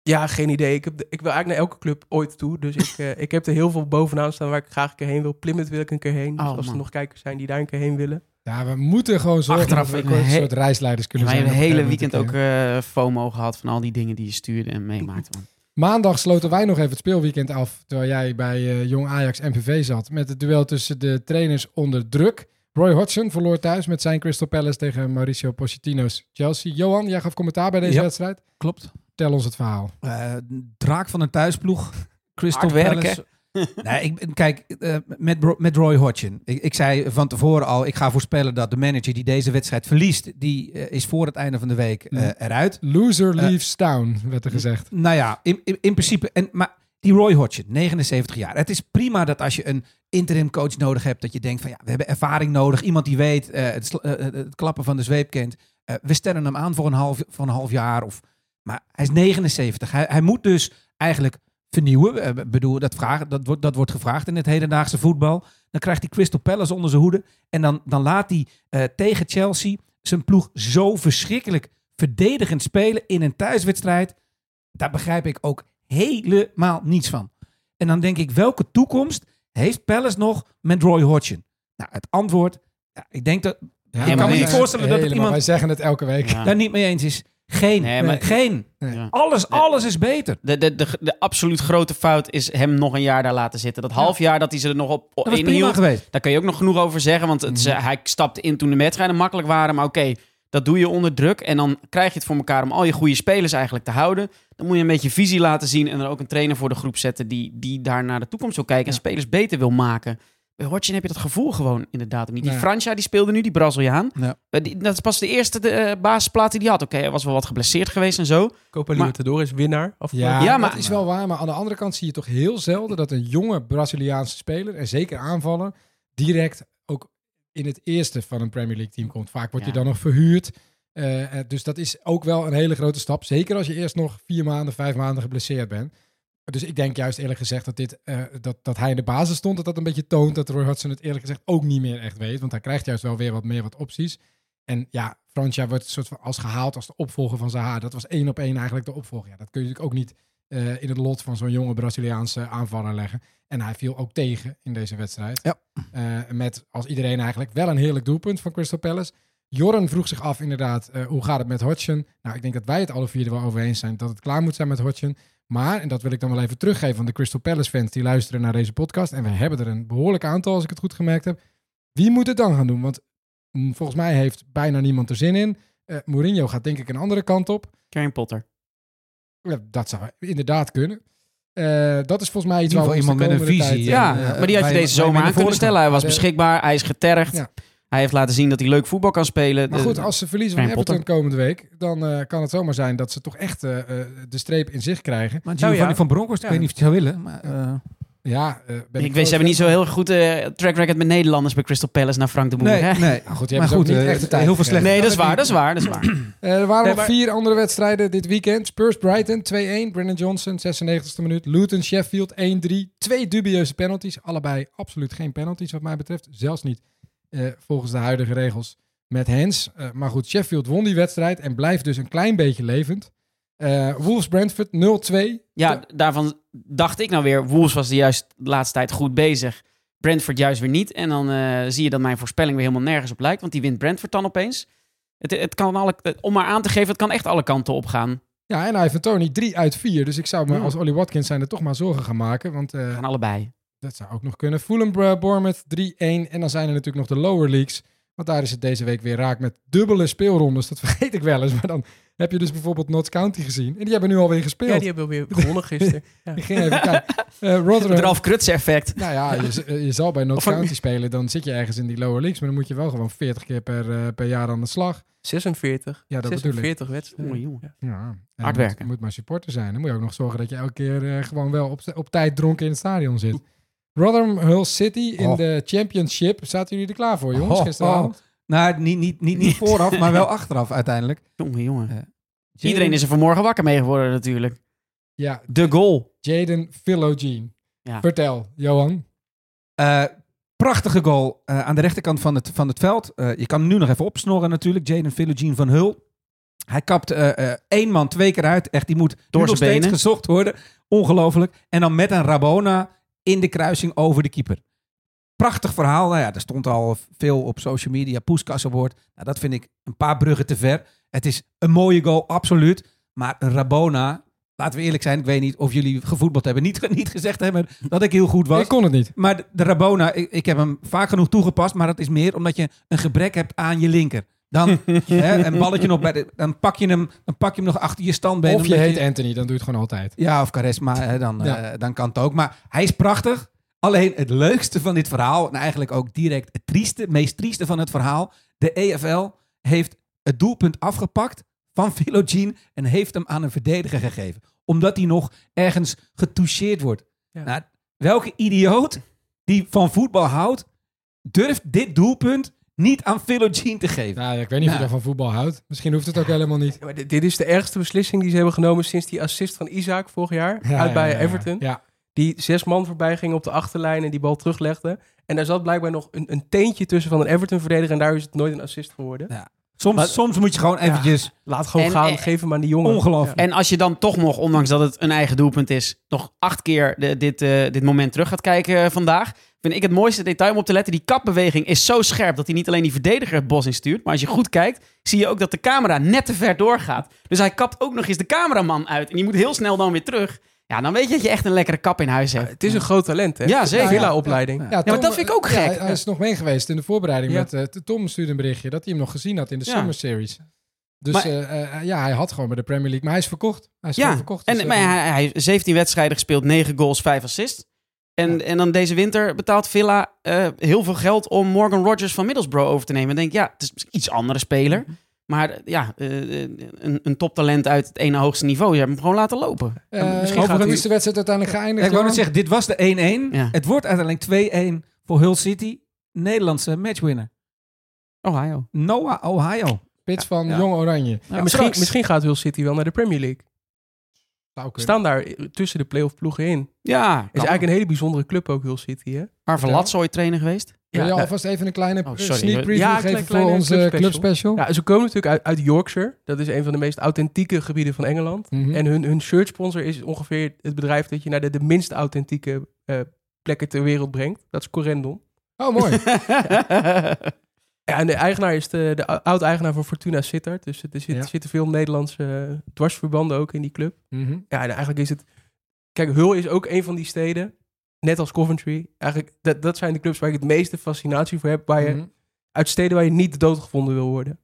Ja, geen idee. Ik, heb de- ik wil eigenlijk naar elke club ooit toe. Dus ik, eh, ik heb er heel veel bovenaan staan waar ik graag een keer heen wil. Plymouth wil ik een keer heen. Dus Oh, als er man. nog kijkers zijn die daar een keer heen willen. Ja, we moeten gewoon zorgen Achteraf dat we een soort reisleiders kunnen Wij zijn. hebben op het een hele weekend ook eh, FOMO gehad van al die dingen die je stuurde en meemaakte. man. Maandag sloten wij nog even het speelweekend af, terwijl jij bij eh, Jong Ajax MVV zat, met het duel tussen de trainers onder druk. Roy Hodgson verloor thuis met zijn Crystal Palace tegen Mauricio Pochettino's Chelsea. Johan, jij gaf commentaar bij deze Ja. wedstrijd. Klopt. Tel ons het verhaal. Eh, draak van een thuisploeg. Crystal. Palace. nee, ik, kijk, eh, met, met Roy Hodgson. Ik, ik zei van tevoren al, ik ga voorspellen dat de manager die deze wedstrijd verliest, die eh, is voor het einde van de week eruit. Loser leaves town, werd er gezegd. Nou ja, in, in, in principe. En, maar die Roy Hodgson, 79 jaar. Het is prima dat als je een interim coach nodig hebt, dat je denkt van ja, we hebben ervaring nodig. Iemand die weet, eh, het, het klappen van de zweep kent. Eh, we stellen hem aan voor een half, voor een half jaar. Of, maar hij is 79. Hij, hij moet dus eigenlijk vernieuwen. Eh, Ik bedoel, dat, vragen, dat, wordt, dat wordt gevraagd in het hedendaagse voetbal. Dan krijgt hij Crystal Palace onder zijn hoede. En dan, dan laat hij eh, tegen Chelsea zijn ploeg zo verschrikkelijk verdedigend spelen in een thuiswedstrijd. Daar begrijp ik ook helemaal niets van. En dan denk ik, welke toekomst heeft Palace nog met Roy Hodgson? Nou, het antwoord, ja, ik denk dat Ja, Ik kan me niet voorstellen dat iemand- Wij zeggen het elke week. Ja. daar niet mee eens is. Geen, Nee, maar- geen. Ja. Alles, alles is beter. De, de, de, de absoluut grote fout is hem nog een jaar daar laten zitten. Dat half jaar dat hij ze er nog op, Dat was prima geweest. daar kun je ook nog genoeg over zeggen. Want het, Mhm. hij stapte in toen de wedstrijden makkelijk waren. Maar oké, dat doe je onder druk. En dan krijg je het voor elkaar om al je goede spelers eigenlijk te houden. Dan moet je een beetje visie laten zien. En dan ook een trainer voor de groep zetten die, die daar naar de toekomst wil kijken. En spelers beter wil maken. Bij Hodgson heb je dat gevoel gewoon inderdaad niet. Die Nee. Francia, die speelde nu, die Braziliaan. Ja. Eh, die- dat is pas de eerste eh, basisplaat die hij had. Oké, hij was wel wat geblesseerd geweest en zo. Copa Maar- Libertadores winnaar. afgelopen Ja, Ja, dat maar- is wel waar. Maar aan de andere kant zie je toch heel zelden dat een jonge Braziliaanse speler, en zeker aanvaller, direct ook in het eerste van een Premier League team komt. Vaak wordt Ja. je dan nog verhuurd. Eh, eh, dus dat is ook wel een hele grote stap. Zeker als je eerst nog vier maanden, vijf maanden geblesseerd bent. Dus ik denk juist eerlijk gezegd dat, dit, eh, dat, dat hij in de basis stond, dat dat een beetje toont dat Roy Hodgson het eerlijk gezegd ook niet meer echt weet. Want hij krijgt juist wel weer wat meer wat opties. En ja, Francia wordt soort van als gehaald als de opvolger van Zaha. Dat was één op één eigenlijk de opvolger. Ja, dat kun je natuurlijk ook niet eh, in het lot van zo'n jonge Braziliaanse aanvaller leggen. En hij viel ook tegen in deze wedstrijd. Ja. Eh, met als iedereen eigenlijk wel een heerlijk doelpunt van Crystal Palace. Jorren vroeg zich af inderdaad, hoe gaat het met Hodgson? Nou, ik denk dat wij het alle vier er wel over eens zijn dat het klaar moet zijn met Hodgson. Maar, en dat wil ik dan wel even teruggeven aan de Crystal Palace fans die luisteren naar deze podcast. En we hebben er een behoorlijk aantal als ik het goed gemerkt heb. Wie moet het dan gaan doen? Want mm, volgens mij heeft bijna niemand er zin in. Eh, Mourinho gaat denk ik een andere kant op. Karen Potter. Ja, dat zou inderdaad kunnen. Eh, dat is volgens mij iets waar iemand met een visie, tijd, Ja, eh, maar die had je deze zomer aan kunnen stellen. Hij was beschikbaar, hij is getergd. Ja. Hij heeft laten zien dat hij leuk voetbal kan spelen. Maar goed, als ze verliezen van Everton komende week, dan eh, kan het zomaar zijn dat ze toch echt eh, eh, de streep in zich krijgen. Maar Nou Giovanni ja. van Bronckhorst, Ja. ik weet niet of je het zou willen. Maar, eh, Ja, eh, ben Ik weet, ze hebben niet zo heel goed eh, track record met Nederlanders bij Crystal Palace naar Frank de Boer. Nee, hè? nee. Nou goed, die Maar hebben goed, niet echt de tijd heel veel gegeven. Nee, dat is waar, dat is waar, dat is waar. Eh, er waren nog maar- vier andere wedstrijden dit weekend. Spurs Brighton 2-1. Brandon Johnson 96e minuut. Luton Sheffield 1-3. Twee dubieuze penalties. Allebei absoluut geen penalties wat mij betreft. Zelfs niet eh, volgens de huidige regels met hands. Eh, maar goed, Sheffield won die wedstrijd en blijft dus een klein beetje levend. Eh, Wolves Brentford 0-2. Ja, daarvan dacht ik nou weer, Wolves was de juist de laatste tijd goed bezig. Brentford juist weer niet. En dan zie je dat mijn voorspelling weer helemaal nergens op lijkt. Want die wint Brentford dan opeens. Het, het kan alle, om maar aan te geven, het kan echt alle kanten op gaan. Ja, en Ivan Tony 3 uit 4. Dus ik zou me als Ollie Watkins zijn er toch maar zorgen gaan maken. Want Gaan allebei. Dat zou ook nog kunnen. Fulham uh, Bournemouth 3-1. En dan zijn er natuurlijk nog de lower leagues. Want daar is het deze week weer raak met dubbele speelrondes. Dat vergeet ik wel eens. Maar dan heb je dus bijvoorbeeld Notts County gezien. En die hebben nu alweer gespeeld. Ja, die hebben weer gewonnen gisteren. Ja. Ik ging even kijken. Eh, Rotherham. Ralf Kruts effect. Nou ja, je, je zal bij Notts County spelen. Dan zit je ergens in die lower leagues. Maar dan moet je wel gewoon 40 keer per, eh, per jaar aan de slag. 46. Ja, dat bedoel ik. 46 wedstrijden. Jongen. Ja. Hard je werken. Moet, moet maar supporter zijn. Dan moet je ook nog zorgen dat je elke keer eh, gewoon wel op, op tijd dronken in het stadion zit. Rotherham Hull City in Oh. de Championship. Zaten jullie er klaar voor, jongens? Oh, Gisteravond? Nou, niet, niet, niet, niet vooraf, maar wel achteraf uiteindelijk. Jongen, jongen. Eh, Iedereen is er vanmorgen wakker mee geworden natuurlijk. Ja, De goal. Jaden Philogene. Ja. Vertel, Johan. Eh, prachtige goal eh, aan de rechterkant van het, van het veld. Eh, je kan hem nu nog even opsnorren natuurlijk. Jaden Philogene van Hul. Hij kapt eh, eh, één man twee keer uit. Echt, die moet Door nog zijn steeds benen. gezocht worden. Ongelooflijk. En dan met een Rabona in de kruising over de keeper. Prachtig verhaal. Nou ja, er stond al veel op social media. Poeskas award. Nou, dat vind ik een paar bruggen te ver. Het is een mooie goal, absoluut. Maar Rabona, laten we eerlijk zijn. Ik weet niet of jullie gevoetbald hebben. Niet, niet gezegd hebben dat ik heel goed was. Ik kon het niet. Maar de, de Rabona, ik, ik heb hem vaak genoeg toegepast, maar dat is meer omdat je een gebrek hebt aan je linker. Dan hè, een balletje nog bij de, dan pak je hem, dan pak je hem nog achter je standbeen. Of je heet Anthony, dan doe je het gewoon altijd. Ja, of charisma, hè, dan, Ja. eh, dan kan het ook. Maar hij is prachtig. Alleen het leukste van dit verhaal, en eigenlijk ook direct het trieste, meest trieste van het verhaal. De EFL heeft het doelpunt afgepakt van Philogene en heeft hem aan een verdediger gegeven. Omdat hij nog ergens getoucheerd wordt. Ja. Nou, welke idioot die van voetbal houdt, durft dit doelpunt niet aan Philogene te geven? Nou, ja, ik weet niet of je Nou. van voetbal houdt. Misschien hoeft het ook helemaal niet. Ja, maar dit, dit is de ergste beslissing die ze hebben genomen sinds die assist van Isaac vorig jaar. Ja, uit ja, bij ja, ja. Everton. Ja. Die zes man voorbij ging op de achterlijn en die bal teruglegde. En daar zat blijkbaar nog een, een teentje tussen van een Everton-verdediger. En daar is het nooit een assist geworden. Soms, Maar- soms moet je gewoon eventjes... Laat gewoon En- gaan, en- geef hem aan die jongen. Ongelooflijk. En als je dan toch nog, ondanks dat het een eigen doelpunt is, nog acht keer de- dit, eh, dit moment terug gaat kijken eh, vandaag, vind ik het mooiste detail om op te letten. Die kapbeweging is zo scherp dat hij niet alleen die verdediger het bos instuurt, maar als je goed kijkt, zie je ook dat de camera net te ver doorgaat. Dus hij kapt ook nog eens de cameraman uit en die moet heel snel dan weer terug. Ja, dan weet je dat je echt een lekkere kap in huis hebt. het is een groot talent, hè? Ja, zeker. Villa-opleiding. Ja. Ja, maar dat vind ik ook ja, gek. hij is nog mee geweest in de voorbereiding. Ja. Met, eh, Tom stuurde een berichtje dat hij hem nog gezien had in de Ja. Summer Series. Dus Maar- eh, eh, ja, hij had gewoon bij de Premier League. Maar hij is verkocht. Hij is Ja, verkocht. Dus, En, maar hij, hij heeft 17 wedstrijden gespeeld, 9 goals, 5 assists. En, en dan deze winter betaalt Villa eh, heel veel geld om Morgan Rogers van Middlesbrough over te nemen. En denk ja, het is iets andere speler. Maar eh, ja, eh, een, een toptalent uit het ene hoogste niveau. Je hebt hem gewoon laten lopen. eh, misschien hoe hij- is de wedstrijd uiteindelijk geëindigd? ik wou net zeggen, dit was de 1-1. Ja. Het wordt uiteindelijk 2-1 voor Hull City. Nederlandse matchwinner. Ohio. Noah Ohio. Spits van Ja. Jong Oranje. Ja, misschien, misschien gaat Hull City wel naar de Premier League. Staan daar tussen de play-off ploegen in. Ja, Het is eigenlijk een hele bijzondere club ook, Hull City, hè? Ja. Lat is ooit trainer geweest. Wil je nou, alvast even een kleine Oh, eh, sorry. sneak preview Ja, geven klein- voor kleine onze club club special. Ja, ze komen natuurlijk uit, uit Yorkshire. Dat is een van de meest authentieke gebieden van Engeland. Mhm. En hun, hun shirt sponsor is ongeveer het bedrijf dat je naar de, de minst authentieke eh, plekken ter wereld brengt. Dat is Corendon. Oh, mooi. Ja, en de eigenaar is de, de oud-eigenaar van Fortuna Sittard. Dus er zit, Ja. zitten veel Nederlandse eh, dwarsverbanden ook in die club. Mhm. Ja, en eigenlijk is het... Kijk, Hull is ook een van die steden, net als Coventry. Eigenlijk, dat, dat zijn de clubs waar ik het meeste fascinatie voor heb. Waar je, Mhm. Uit steden waar je niet doodgevonden wil worden.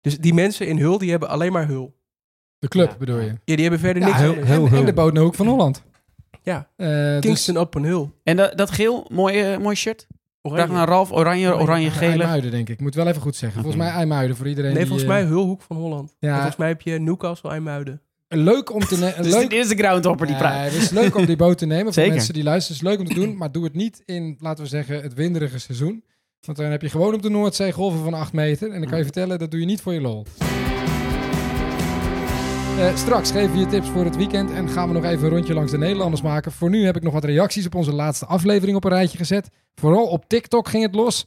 Dus die mensen in Hull, die hebben alleen maar Hull. De club Ja. bedoel je? Ja, die hebben verder Ja, niks heel, heel, heel- en de van Holland. Ja, dus- Kingston upon Hull. en dat, dat geel, mooi, eh, mooi shirt. Oranje. Graag naar Ralf, oranje, Oranje. eh, gele. IJmuiden, denk ik. Ik moet wel even goed zeggen. Volgens mij IJmuiden voor iedereen Nee, die, volgens eh, mij Hulhoek van Holland. Ja. En volgens mij heb je Newcastle IJmuiden. leuk om te nemen. Dus leuk... dit is de groundhopper die praat. Nee, het is leuk om die boot te nemen voor mensen die luisteren. Het is leuk om te doen, maar doe het niet in, laten we zeggen, het winderige seizoen. Want dan heb je gewoon op de Noordzee golven van 8 meter. En dan kan je vertellen, dat doe je niet voor je lol. Eh, straks geven we je tips voor het weekend en gaan we nog even een rondje langs de Nederlanders maken. Voor nu heb ik nog wat reacties op onze laatste aflevering op een rijtje gezet. Vooral op TikTok ging het los.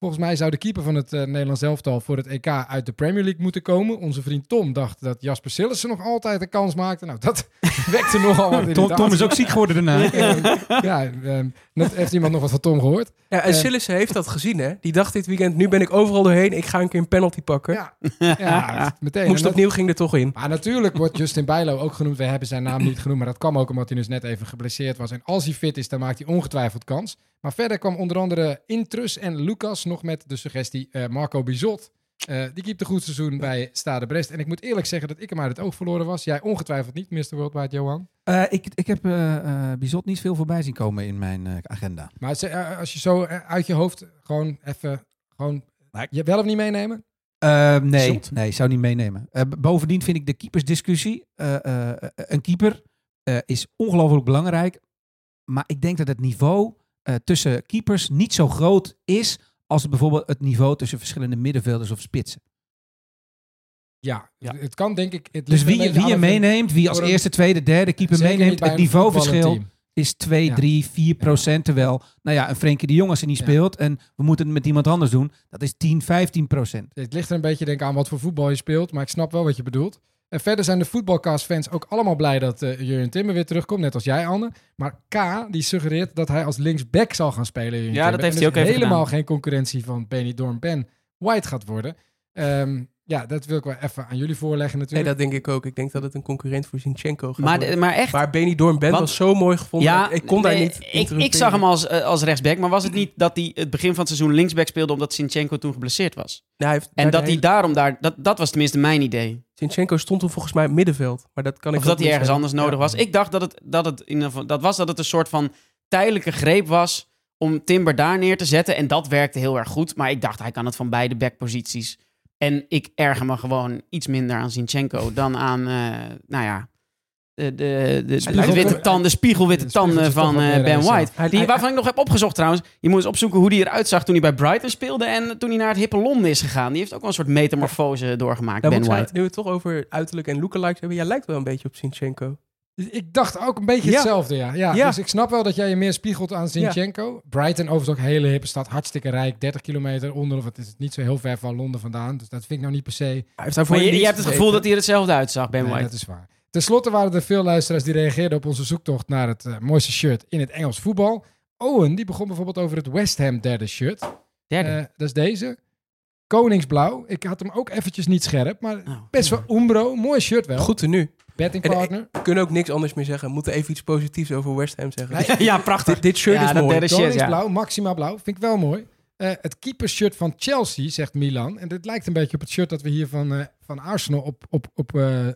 Volgens mij zou de keeper van het eh, Nederlands elftal voor het EK uit de Premier League moeten komen. Onze vriend Tom dacht dat Jasper Sillissen nog altijd een kans maakte. Nou, dat wekte nogal wat Tom, is ook ziek geworden daarna. Ja, ehm, net heeft iemand nog wat van Tom gehoord. Ja, en Eh. Sillissen heeft dat gezien, hè? Die dacht dit weekend, nu ben ik overal doorheen. Ik ga een keer een penalty pakken. Ja, ja meteen. Moest dat- opnieuw, ging er toch in. Maar natuurlijk wordt Justin Bijlo ook genoemd. We hebben zijn naam niet genoemd, maar dat kwam ook omdat hij dus net even geblesseerd was. En als hij fit is, dan maakt hij ongetwijfeld kans. Maar verder kwam onder andere Intrus en Lucas nog met de suggestie eh, Marco Bizot. Eh, die keept een goed seizoen bij Stade Brest. En ik moet eerlijk zeggen dat ik hem uit het oog verloren was. Jij ongetwijfeld niet, Mr. Worldwide Johan. Eh, ik, ik heb Bizot niet veel voorbij zien komen in mijn eh, agenda. Maar ze- als je zo uit je hoofd gewoon even... Gewoon, je wel of niet meenemen? Nee, Zot. nee, zou niet meenemen. Eh, bovendien vind ik de keepersdiscussie. eh, eh, een keeper eh, is ongelooflijk belangrijk. Maar ik denk dat het niveau eh, tussen keepers niet zo groot is als het bijvoorbeeld het niveau tussen verschillende middenvelders of spitsen. Ja, Ja. het kan denk ik... Het Dus wie, wie je meeneemt, wie als eerste, tweede, derde keeper meeneemt, het niveauverschil is 2, Ja. 3, 4 procent. Terwijl, nou ja, een Frenkie de Jong als hij niet Ja. speelt en we moeten het met iemand anders doen, dat is 10, 15 procent. Het ligt er een beetje denk ik, aan wat voor voetbal je speelt, maar ik snap wel wat je bedoelt. En verder zijn de voetbalcast-fans ook allemaal blij dat eh Jurjen Timmer weer terugkomt, net als jij, Anne. Maar K, die suggereert dat hij als linksback zal gaan spelen. Jurjen Ja, dat heeft En hij ook even helemaal gedaan. geen concurrentie van Benny Dorn Ben White gaat worden. Ehm, ja, dat wil ik wel even aan jullie voorleggen Nee, natuurlijk. dat denk ik ook. Ik denk dat het een concurrent voor Zinchenko gaat Maar, worden. de- maar echt, Doorn Ben was zo mooi gevonden. ja, ik kon daar nee, niet ik, ik zag hem als, eh, als rechtsback, maar was het niet dat hij het begin van het seizoen linksback speelde omdat Sinchenko toen geblesseerd was? Nee, hij heeft En dat hij hele- daarom daar, dat, dat was tenminste mijn idee. Zinchenko stond toen volgens mij middenveld. Maar dat kan ik Of dat hij ergens zeggen. anders nodig Ja. was. Ik dacht dat het, dat het, in, ieder geval- dat was dat het een soort van tijdelijke greep was om Timber daar neer te zetten. En dat werkte heel erg goed. Maar ik dacht, hij kan het van beide backposities. En ik erger me gewoon iets minder aan Zinchenko dan aan, eh, nou ja, de, de, de, witte tanden, de spiegelwitte De tanden van eh, Ben jezelf. White. Die, waarvan ik nog heb opgezocht trouwens. Je moet eens opzoeken hoe die eruit zag toen hij bij Brighton speelde. En toen hij naar het hippe Londen is gegaan. Die heeft ook wel een soort metamorfose doorgemaakt, Ben White. nu we het toch over uiterlijk en lookalikes hebben. Jij lijkt wel een beetje op Zinchenko. Ik dacht ook een beetje Ja. hetzelfde, ja. ja. Ja. Dus ik snap wel dat jij je meer spiegelt aan Zinchenko. Brighton overigens ook een hele hippe stad, hartstikke rijk. 30 kilometer onder, of het is niet zo heel ver van Londen vandaan. Dus dat vind ik nou niet per se... Hij heeft daarvoor Maar je, hebt het gevoel dat hij er hetzelfde uitzag, Ben Nee, White. dat is waar. Ten slotte waren er veel luisteraars die reageerden op onze zoektocht naar het eh, mooiste shirt in het Engels voetbal. Owen, die begon bijvoorbeeld over het West Ham derde shirt. Derde. Eh, dat is deze. Koningsblauw. Ik had hem ook eventjes niet scherp, maar Oh. best wel Umbro. Mooi shirt wel. Goed nu. Betting En, eh, partner. We kunnen ook niks anders meer zeggen. We moeten even iets positiefs over West Ham zeggen. Ja, prachtig. dit, dit shirt Ja, is dat mooi. derde shirt, ja. Koningsblauw, Maxima blauw. Vind ik wel mooi. Eh, het keepershirt van Chelsea, zegt Milan. En dit lijkt een beetje op het shirt dat we hier van, eh, van Arsenal op, op, op eh, eh,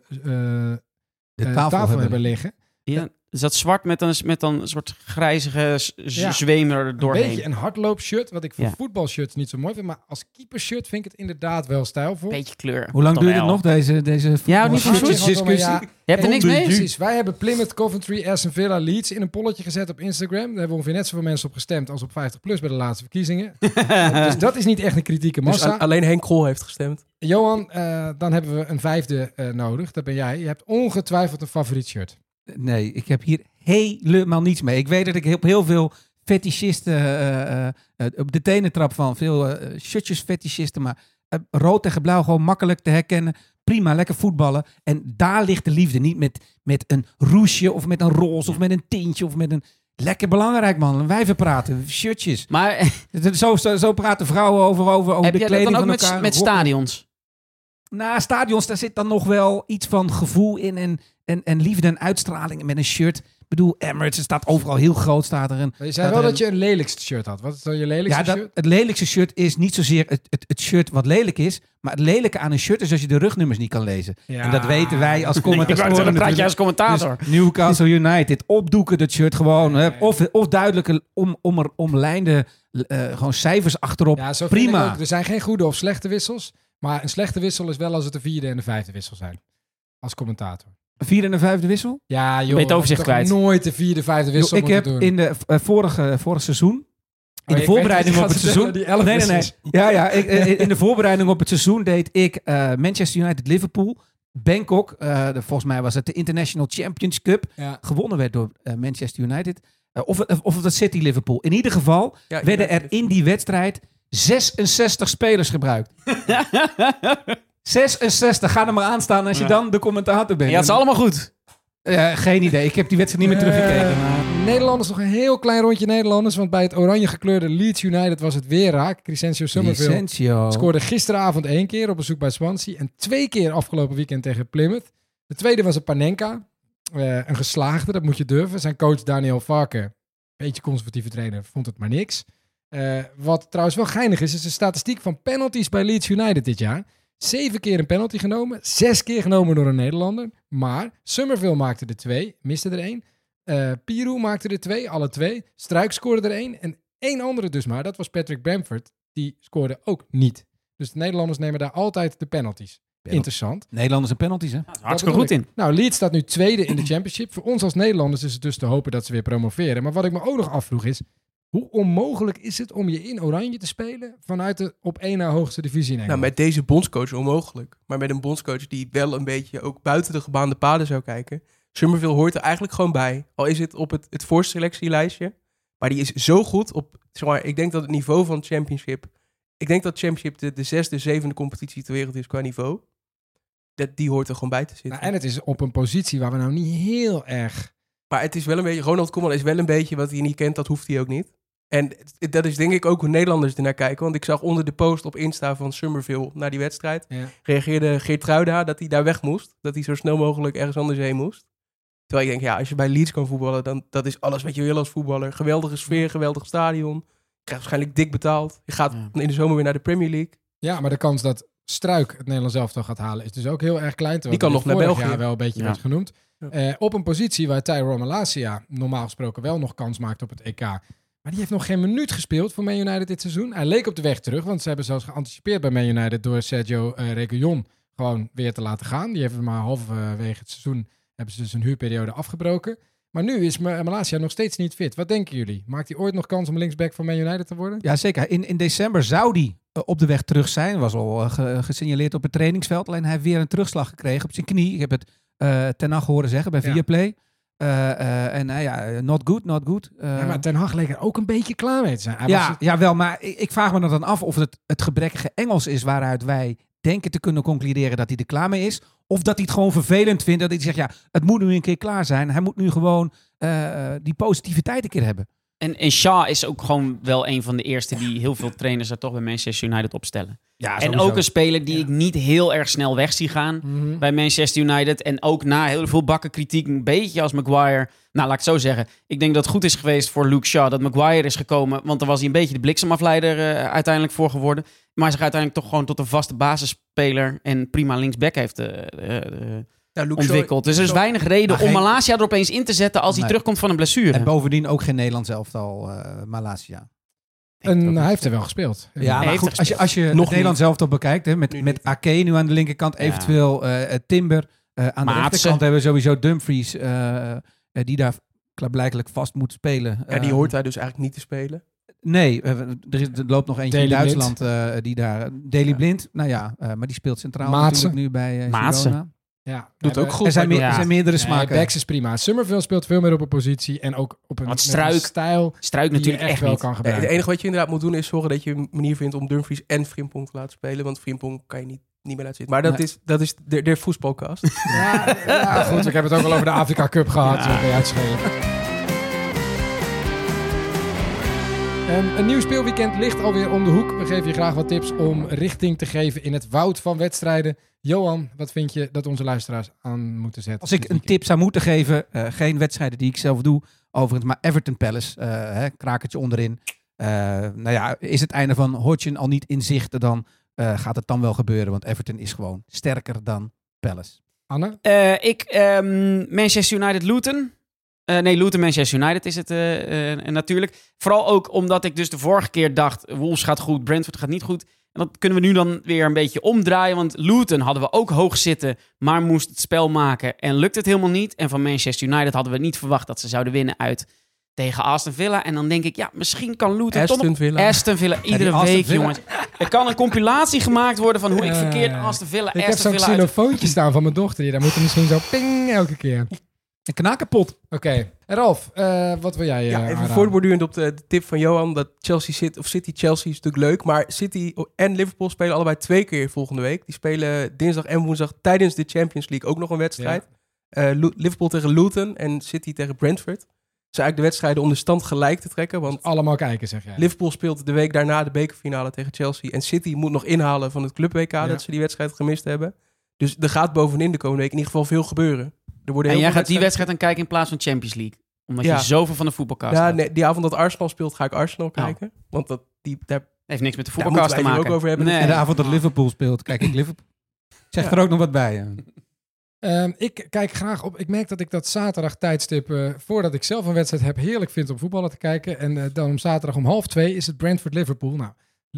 De tafel, tafel, hebben hebben. liggen. Ja, is dat zwart met een, met een soort grijzige Ja. zweem er Een doorheen? beetje een hardloopshirt, wat ik voor Ja. voetbalshirts niet zo mooi vind. Maar als keepershirt vind ik het inderdaad wel stijlvol. Beetje kleur. Hoe lang duurt het nog, deze, deze Ja, niet van Discussie. Ja, Je hebt er niks mee? Precies. Wij hebben Plymouth, Coventry, Aston Villa, Leeds in een polletje gezet op Instagram. Daar hebben ongeveer net zoveel mensen op gestemd als op 50 plus bij de laatste verkiezingen. dus dat is niet echt een kritieke Dus massa. alleen Henk Krol heeft gestemd. Johan, eh, dan hebben we een vijfde eh, nodig. Dat ben jij. Je hebt ongetwijfeld een favoriet shirt. Nee, ik heb hier helemaal niets mee. Ik weet dat ik op heel veel fetischisten eh, eh, eh, op de tenen trap van. Veel eh shirtjes fetischisten, maar rood tegen blauw gewoon makkelijk te herkennen. Prima, lekker voetballen. En daar ligt de liefde. Niet met, met een roesje of met een roze of met een tintje of met een... Lekker belangrijk man, wijven praten, shirtjes. Maar Zo, zo, zo praten vrouwen over, over, over de kleding dan ook van met, elkaar. met Rokken. stadions? Na stadions, daar zit dan nog wel iets van gevoel in en, en, en liefde en uitstraling met een shirt. Ik bedoel, Emirates, er staat overal heel groot, staat er een... Maar je zei wel dat je een lelijkste shirt had. Wat is dan je lelijkste Ja, dat, shirt? het lelijkste shirt is niet zozeer het, het, het shirt wat lelijk is, maar het lelijke aan een shirt is als je de rugnummers niet kan lezen. En dat weten wij als zeggen, dan praat je als natuurlijk. commentator. Dus Newcastle United, opdoeken dat shirt gewoon. Of, of duidelijke om, om er, omlijnde eh, gewoon cijfers achterop. Ja, Prima. ook. Er zijn geen goede of slechte wissels. Maar een slechte wissel is wel als het de vierde en de vijfde wissel zijn. Als commentator. Vierde en de vijfde wissel? Ja, joh. Ben je het overzicht kwijt? nooit de vierde, vijfde wissel ik heb doen. in de eh, vorige, vorig seizoen, in Oh, de voorbereiding op dat het seizoen... Nee, nee, nee. Ja, ja. Ik, eh, in de voorbereiding op het seizoen deed ik eh, Manchester United Liverpool. Bangkok, de, volgens mij was het de International Champions Cup. Ja. Gewonnen werd door Manchester United. Of, of het City Liverpool. In ieder geval Ja, werden er in die wedstrijd 66 spelers gebruikt. 66, ga er maar aan staan als je Ja. dan de commentator bent. Ja, het is allemaal goed. Eh, geen idee, ik heb die wedstrijd niet meer teruggekeken. Eh, maar- Nederlanders nog een heel klein rondje Nederlanders. Want bij het oranje gekleurde Leeds United was het weer raak. Crescencio Summerville Vicentio. scoorde gisteravond één keer op bezoek bij Swansea. En twee keer afgelopen weekend tegen Plymouth. De tweede was een Panenka. Eh, een geslaagde, dat moet je durven. Zijn coach Daniel Varken, beetje conservatieve trainer, vond het maar niks. Eh, wat trouwens wel geinig is, is de statistiek van penalties bij Leeds United dit jaar. Zeven keer een penalty genomen, zes keer genomen door een Nederlander. Maar Summerville maakte er twee, miste er één. Eh Pirou maakte er twee, alle twee. Struik scoorde er één. En één andere dus maar, dat was Patrick Bamford. Die scoorde ook niet. Dus de Nederlanders nemen daar altijd de penalties. Interessant. Nederlanders en penalties, hè? Hartstikke goed in. Nou, Leeds staat nu tweede in de championship. Voor ons als Nederlanders is het dus te hopen dat ze weer promoveren. Maar wat ik me ook nog afvroeg is... Hoe onmogelijk is het om je in oranje te spelen vanuit de op één na hoogste divisie in Nou, met deze bondscoach onmogelijk. Maar met een bondscoach die wel een beetje ook buiten de gebaande paden zou kijken. Summerville hoort er eigenlijk gewoon bij. Al is het op het, het voorselectielijstje. Maar die is zo goed op, zeg maar, ik denk dat het niveau van Championship. Ik denk dat Championship de, de zesde, zevende competitie ter wereld is qua niveau. Dat, die hoort er gewoon bij te zitten. Nou, en het is op een positie waar we nou niet heel erg... Maar het is wel een beetje, Ronald Koeman is wel een beetje wat hij niet kent, dat hoeft hij ook niet. En dat is denk ik ook hoe Nederlanders ernaar kijken. Want ik zag onder de post op Insta van Summerville na die wedstrijd, Ja. reageerde Geertruida dat hij daar weg moest. Dat hij zo snel mogelijk ergens anders heen moest. Terwijl ik denk, ja, als je bij Leeds kan voetballen, dan dat is alles wat je wil als voetballer. Geweldige sfeer, geweldig stadion. Je krijgt waarschijnlijk dik betaald. Je gaat Ja. in de zomer weer naar de Premier League. ja, maar de kans dat Struik het Nederlands elftal gaat halen is dus ook heel erg klein. Die kan die nog naar België. wel een beetje Ja. werd genoemd. Ja. Eh, op een positie waar Tyrone Malasia normaal gesproken wel nog kans maakt op het EK. Maar die heeft nog geen minuut gespeeld voor Man United dit seizoen. Hij leek op de weg terug, want ze hebben zelfs geanticipeerd bij Man United door Sergio eh Reguilon gewoon weer te laten gaan. Die heeft maar halverwege het seizoen hebben ze dus een huurperiode afgebroken. Maar nu is Ma- Malasia nog steeds niet fit. Wat denken jullie? Maakt hij ooit nog kans om linksback van Man United te worden? Ja, zeker. In, in december zou die eh, op de weg terug zijn. Was al eh, ge- gesignaleerd op het trainingsveld. Alleen hij heeft weer een terugslag gekregen op zijn knie. Ik heb het ten Hag horen zeggen bij Ja. Viaplay. Eh, eh, en nou ja, not good, not good. Eh, ja, maar Ten Hag leek er ook een beetje klaar mee te zijn. Hij ja, was- ja, wel. Maar ik, ik vraag me dan af of het het gebrekkige Engels is waaruit wij denken te kunnen concluderen dat hij er klaar mee is. Of dat hij het gewoon vervelend vindt. Dat hij zegt, ja, het moet nu een keer klaar zijn. Hij moet nu gewoon eh, die positiviteit een keer hebben. En, en Shaw is ook gewoon wel een van de eerste die heel veel trainers er toch bij Manchester United opstellen. Ja, en ook een speler die Ja. ik niet heel erg snel weg zie gaan Mhm. bij Manchester United. En ook na heel veel bakken kritiek, een beetje als Maguire. Nou, laat ik het zo zeggen. Ik denk dat het goed is geweest voor Luke Shaw dat Maguire is gekomen. Want daar was hij een beetje de bliksemafleider eh, uiteindelijk voor geworden. Maar zich uiteindelijk toch gewoon tot een vaste basisspeler en prima linksback heeft eh, eh, Nou, Luke Shaw- ontwikkeld. Dus er is Shaw- weinig reden om Malasia er opeens in te zetten als hij terugkomt van een blessure. En bovendien ook geen Nederlands elftal, Malasia. En hij heeft er wel gespeeld. Ja, maar goed, als je, als je Nog niet. Nederlands elftal bekijkt, hè, met, Nu met. Ake nu aan de linkerkant, eventueel eh, eh, Timber. eh, aan de rechterkant hebben we sowieso Dumfries, die daar klaarblijkelijk vast moet spelen. Ja, die hoort hij dus eigenlijk niet te spelen. Nee, er, is, er loopt nog eentje in Duitsland eh, die daar... Daily Ja. Blind, nou ja, eh, maar die speelt centraal Maatsen. natuurlijk nu bij Maatsen. Ja, Doet ook goed. Er zijn, Ja. er zijn meerdere Nee, smaken. Backs is prima. Summerville speelt veel meer op een positie en ook op een, Struik een stijl Struik die je natuurlijk echt echt wel niet. kan Nee, gebruiken. het enige wat je inderdaad moet doen is zorgen dat je een manier vindt om Dumfries en Frimpong te laten spelen. Want Frimpong kan je niet, niet meer laten zitten. Maar dat Nee. is, dat is de, de voetbalcast. Ja, ja, goed. Ik heb het ook al over de Afrika Cup gehad. Ja. Ja. Ehm, een nieuw speelweekend ligt alweer om de hoek. We geven je graag wat tips om richting te geven in het woud van wedstrijden. Johan, wat vind je dat onze luisteraars aan moeten zetten? Als ik een tip zou moeten geven, eh, geen wedstrijden die ik zelf doe, overigens, maar Everton Palace, eh, hè, krakertje onderin. Eh, nou ja, is het einde van Hodgson al niet in zicht, dan eh, gaat het dan wel gebeuren, want Everton is gewoon sterker dan Palace. Anne? Eh, ik, ehm, Manchester United Luton. Eh, nee, Luton Manchester United is het eh, natuurlijk. Vooral ook omdat ik dus de vorige keer dacht, Wolves gaat goed, Brentford gaat niet goed. En dat kunnen we nu dan weer een beetje omdraaien. Want Luton hadden we ook hoog zitten, maar moest het spel maken. En lukt het helemaal niet. En van Manchester United hadden we niet verwacht dat ze zouden winnen uit tegen Aston Villa. En dan denk ik, ja, misschien kan Luton toch nog... Aston Villa. Aston Villa, iedere week, Villa. jongens. Er kan een compilatie gemaakt worden van hoe ik verkeerd Aston Villa, Ik heb Aston zo'n Villa uit... xylofoontje staan van mijn dochter. hier. Daar moet er misschien zo ping elke keer. Een kanaal kapot. Oké. En Ralf, eh, wat wil jij eh Ja, even aanraden? voortbordurend op de, de tip van Johan. Dat Chelsea zit, of City Chelsea is natuurlijk leuk. Maar City en Liverpool spelen allebei twee keer volgende week. Die spelen dinsdag en woensdag tijdens de Champions League ook nog een wedstrijd. Eh, Liverpool tegen Luton en City tegen Brentford. Zijn eigenlijk de wedstrijden om de stand gelijk te trekken. Want Allemaal kijken, zeg jij. Liverpool speelt de week daarna de bekerfinale tegen Chelsea. En City moet nog inhalen van het Club WK Ja. dat ze die wedstrijd gemist hebben. Dus er gaat bovenin de komende week in ieder geval veel gebeuren. Er worden En heel jij gaat die wedstrijd dan kijken in plaats van Champions League. Omdat Ja. je zoveel van de voetbalkast Ja, nee, die avond dat Arsenal speelt, ga ik Arsenal Oh. kijken. Want dat, die, daar, Heeft niks met de voetbalkast te moeten wij maken. ook over hebben Nee. En de avond dat Liverpool speelt, kijk ik Liverpool. Zeg Ja. er ook nog wat bij. ja. Ehm, ik kijk graag op. Ik merk dat ik dat zaterdag tijdstip, eh, voordat ik zelf een wedstrijd heb, heerlijk vind om voetballen te kijken. En eh, dan om zaterdag om half twee is het Brentford-Liverpool. Nou,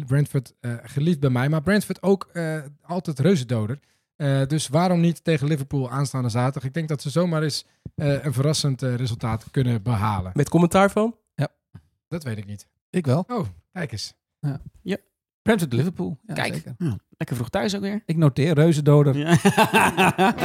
Brentford eh, geliefd bij mij, maar Brentford ook eh, altijd reuzendoder. Eh, dus waarom niet tegen Liverpool aanstaande zaterdag? Ik denk dat ze zomaar eens eh, een verrassend eh, resultaat kunnen behalen. met commentaar van. Dat weet ik niet. Ik wel. Oh, kijk eens. Brentford Liverpool. Ja, Kijk, zeker. ja, lekker vroeg thuis ook weer. Ik noteer reuzendoder. Ja.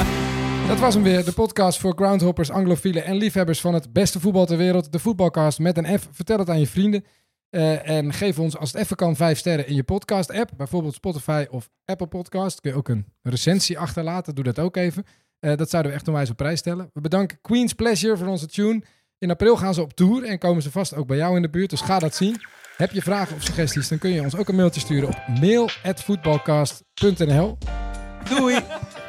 Dat was hem weer, de podcast voor groundhoppers, anglofielen en liefhebbers van het beste voetbal ter wereld. De voetbalcast met een F. Vertel het aan je vrienden. Eh, en geef ons, als het even kan, vijf sterren in je podcast-app. Bijvoorbeeld Spotify of Apple Podcast. Kun je ook een recensie achterlaten. Doe dat ook even. Eh, dat zouden we echt onwijs op prijs stellen. We bedanken Queen's Pleasure voor onze tune. In april gaan ze op tour en komen ze vast ook bij jou in de buurt. Dus ga dat zien. Heb je vragen of suggesties, dan kun je ons ook een mailtje sturen op mail.voetbalcast.nl. Doei!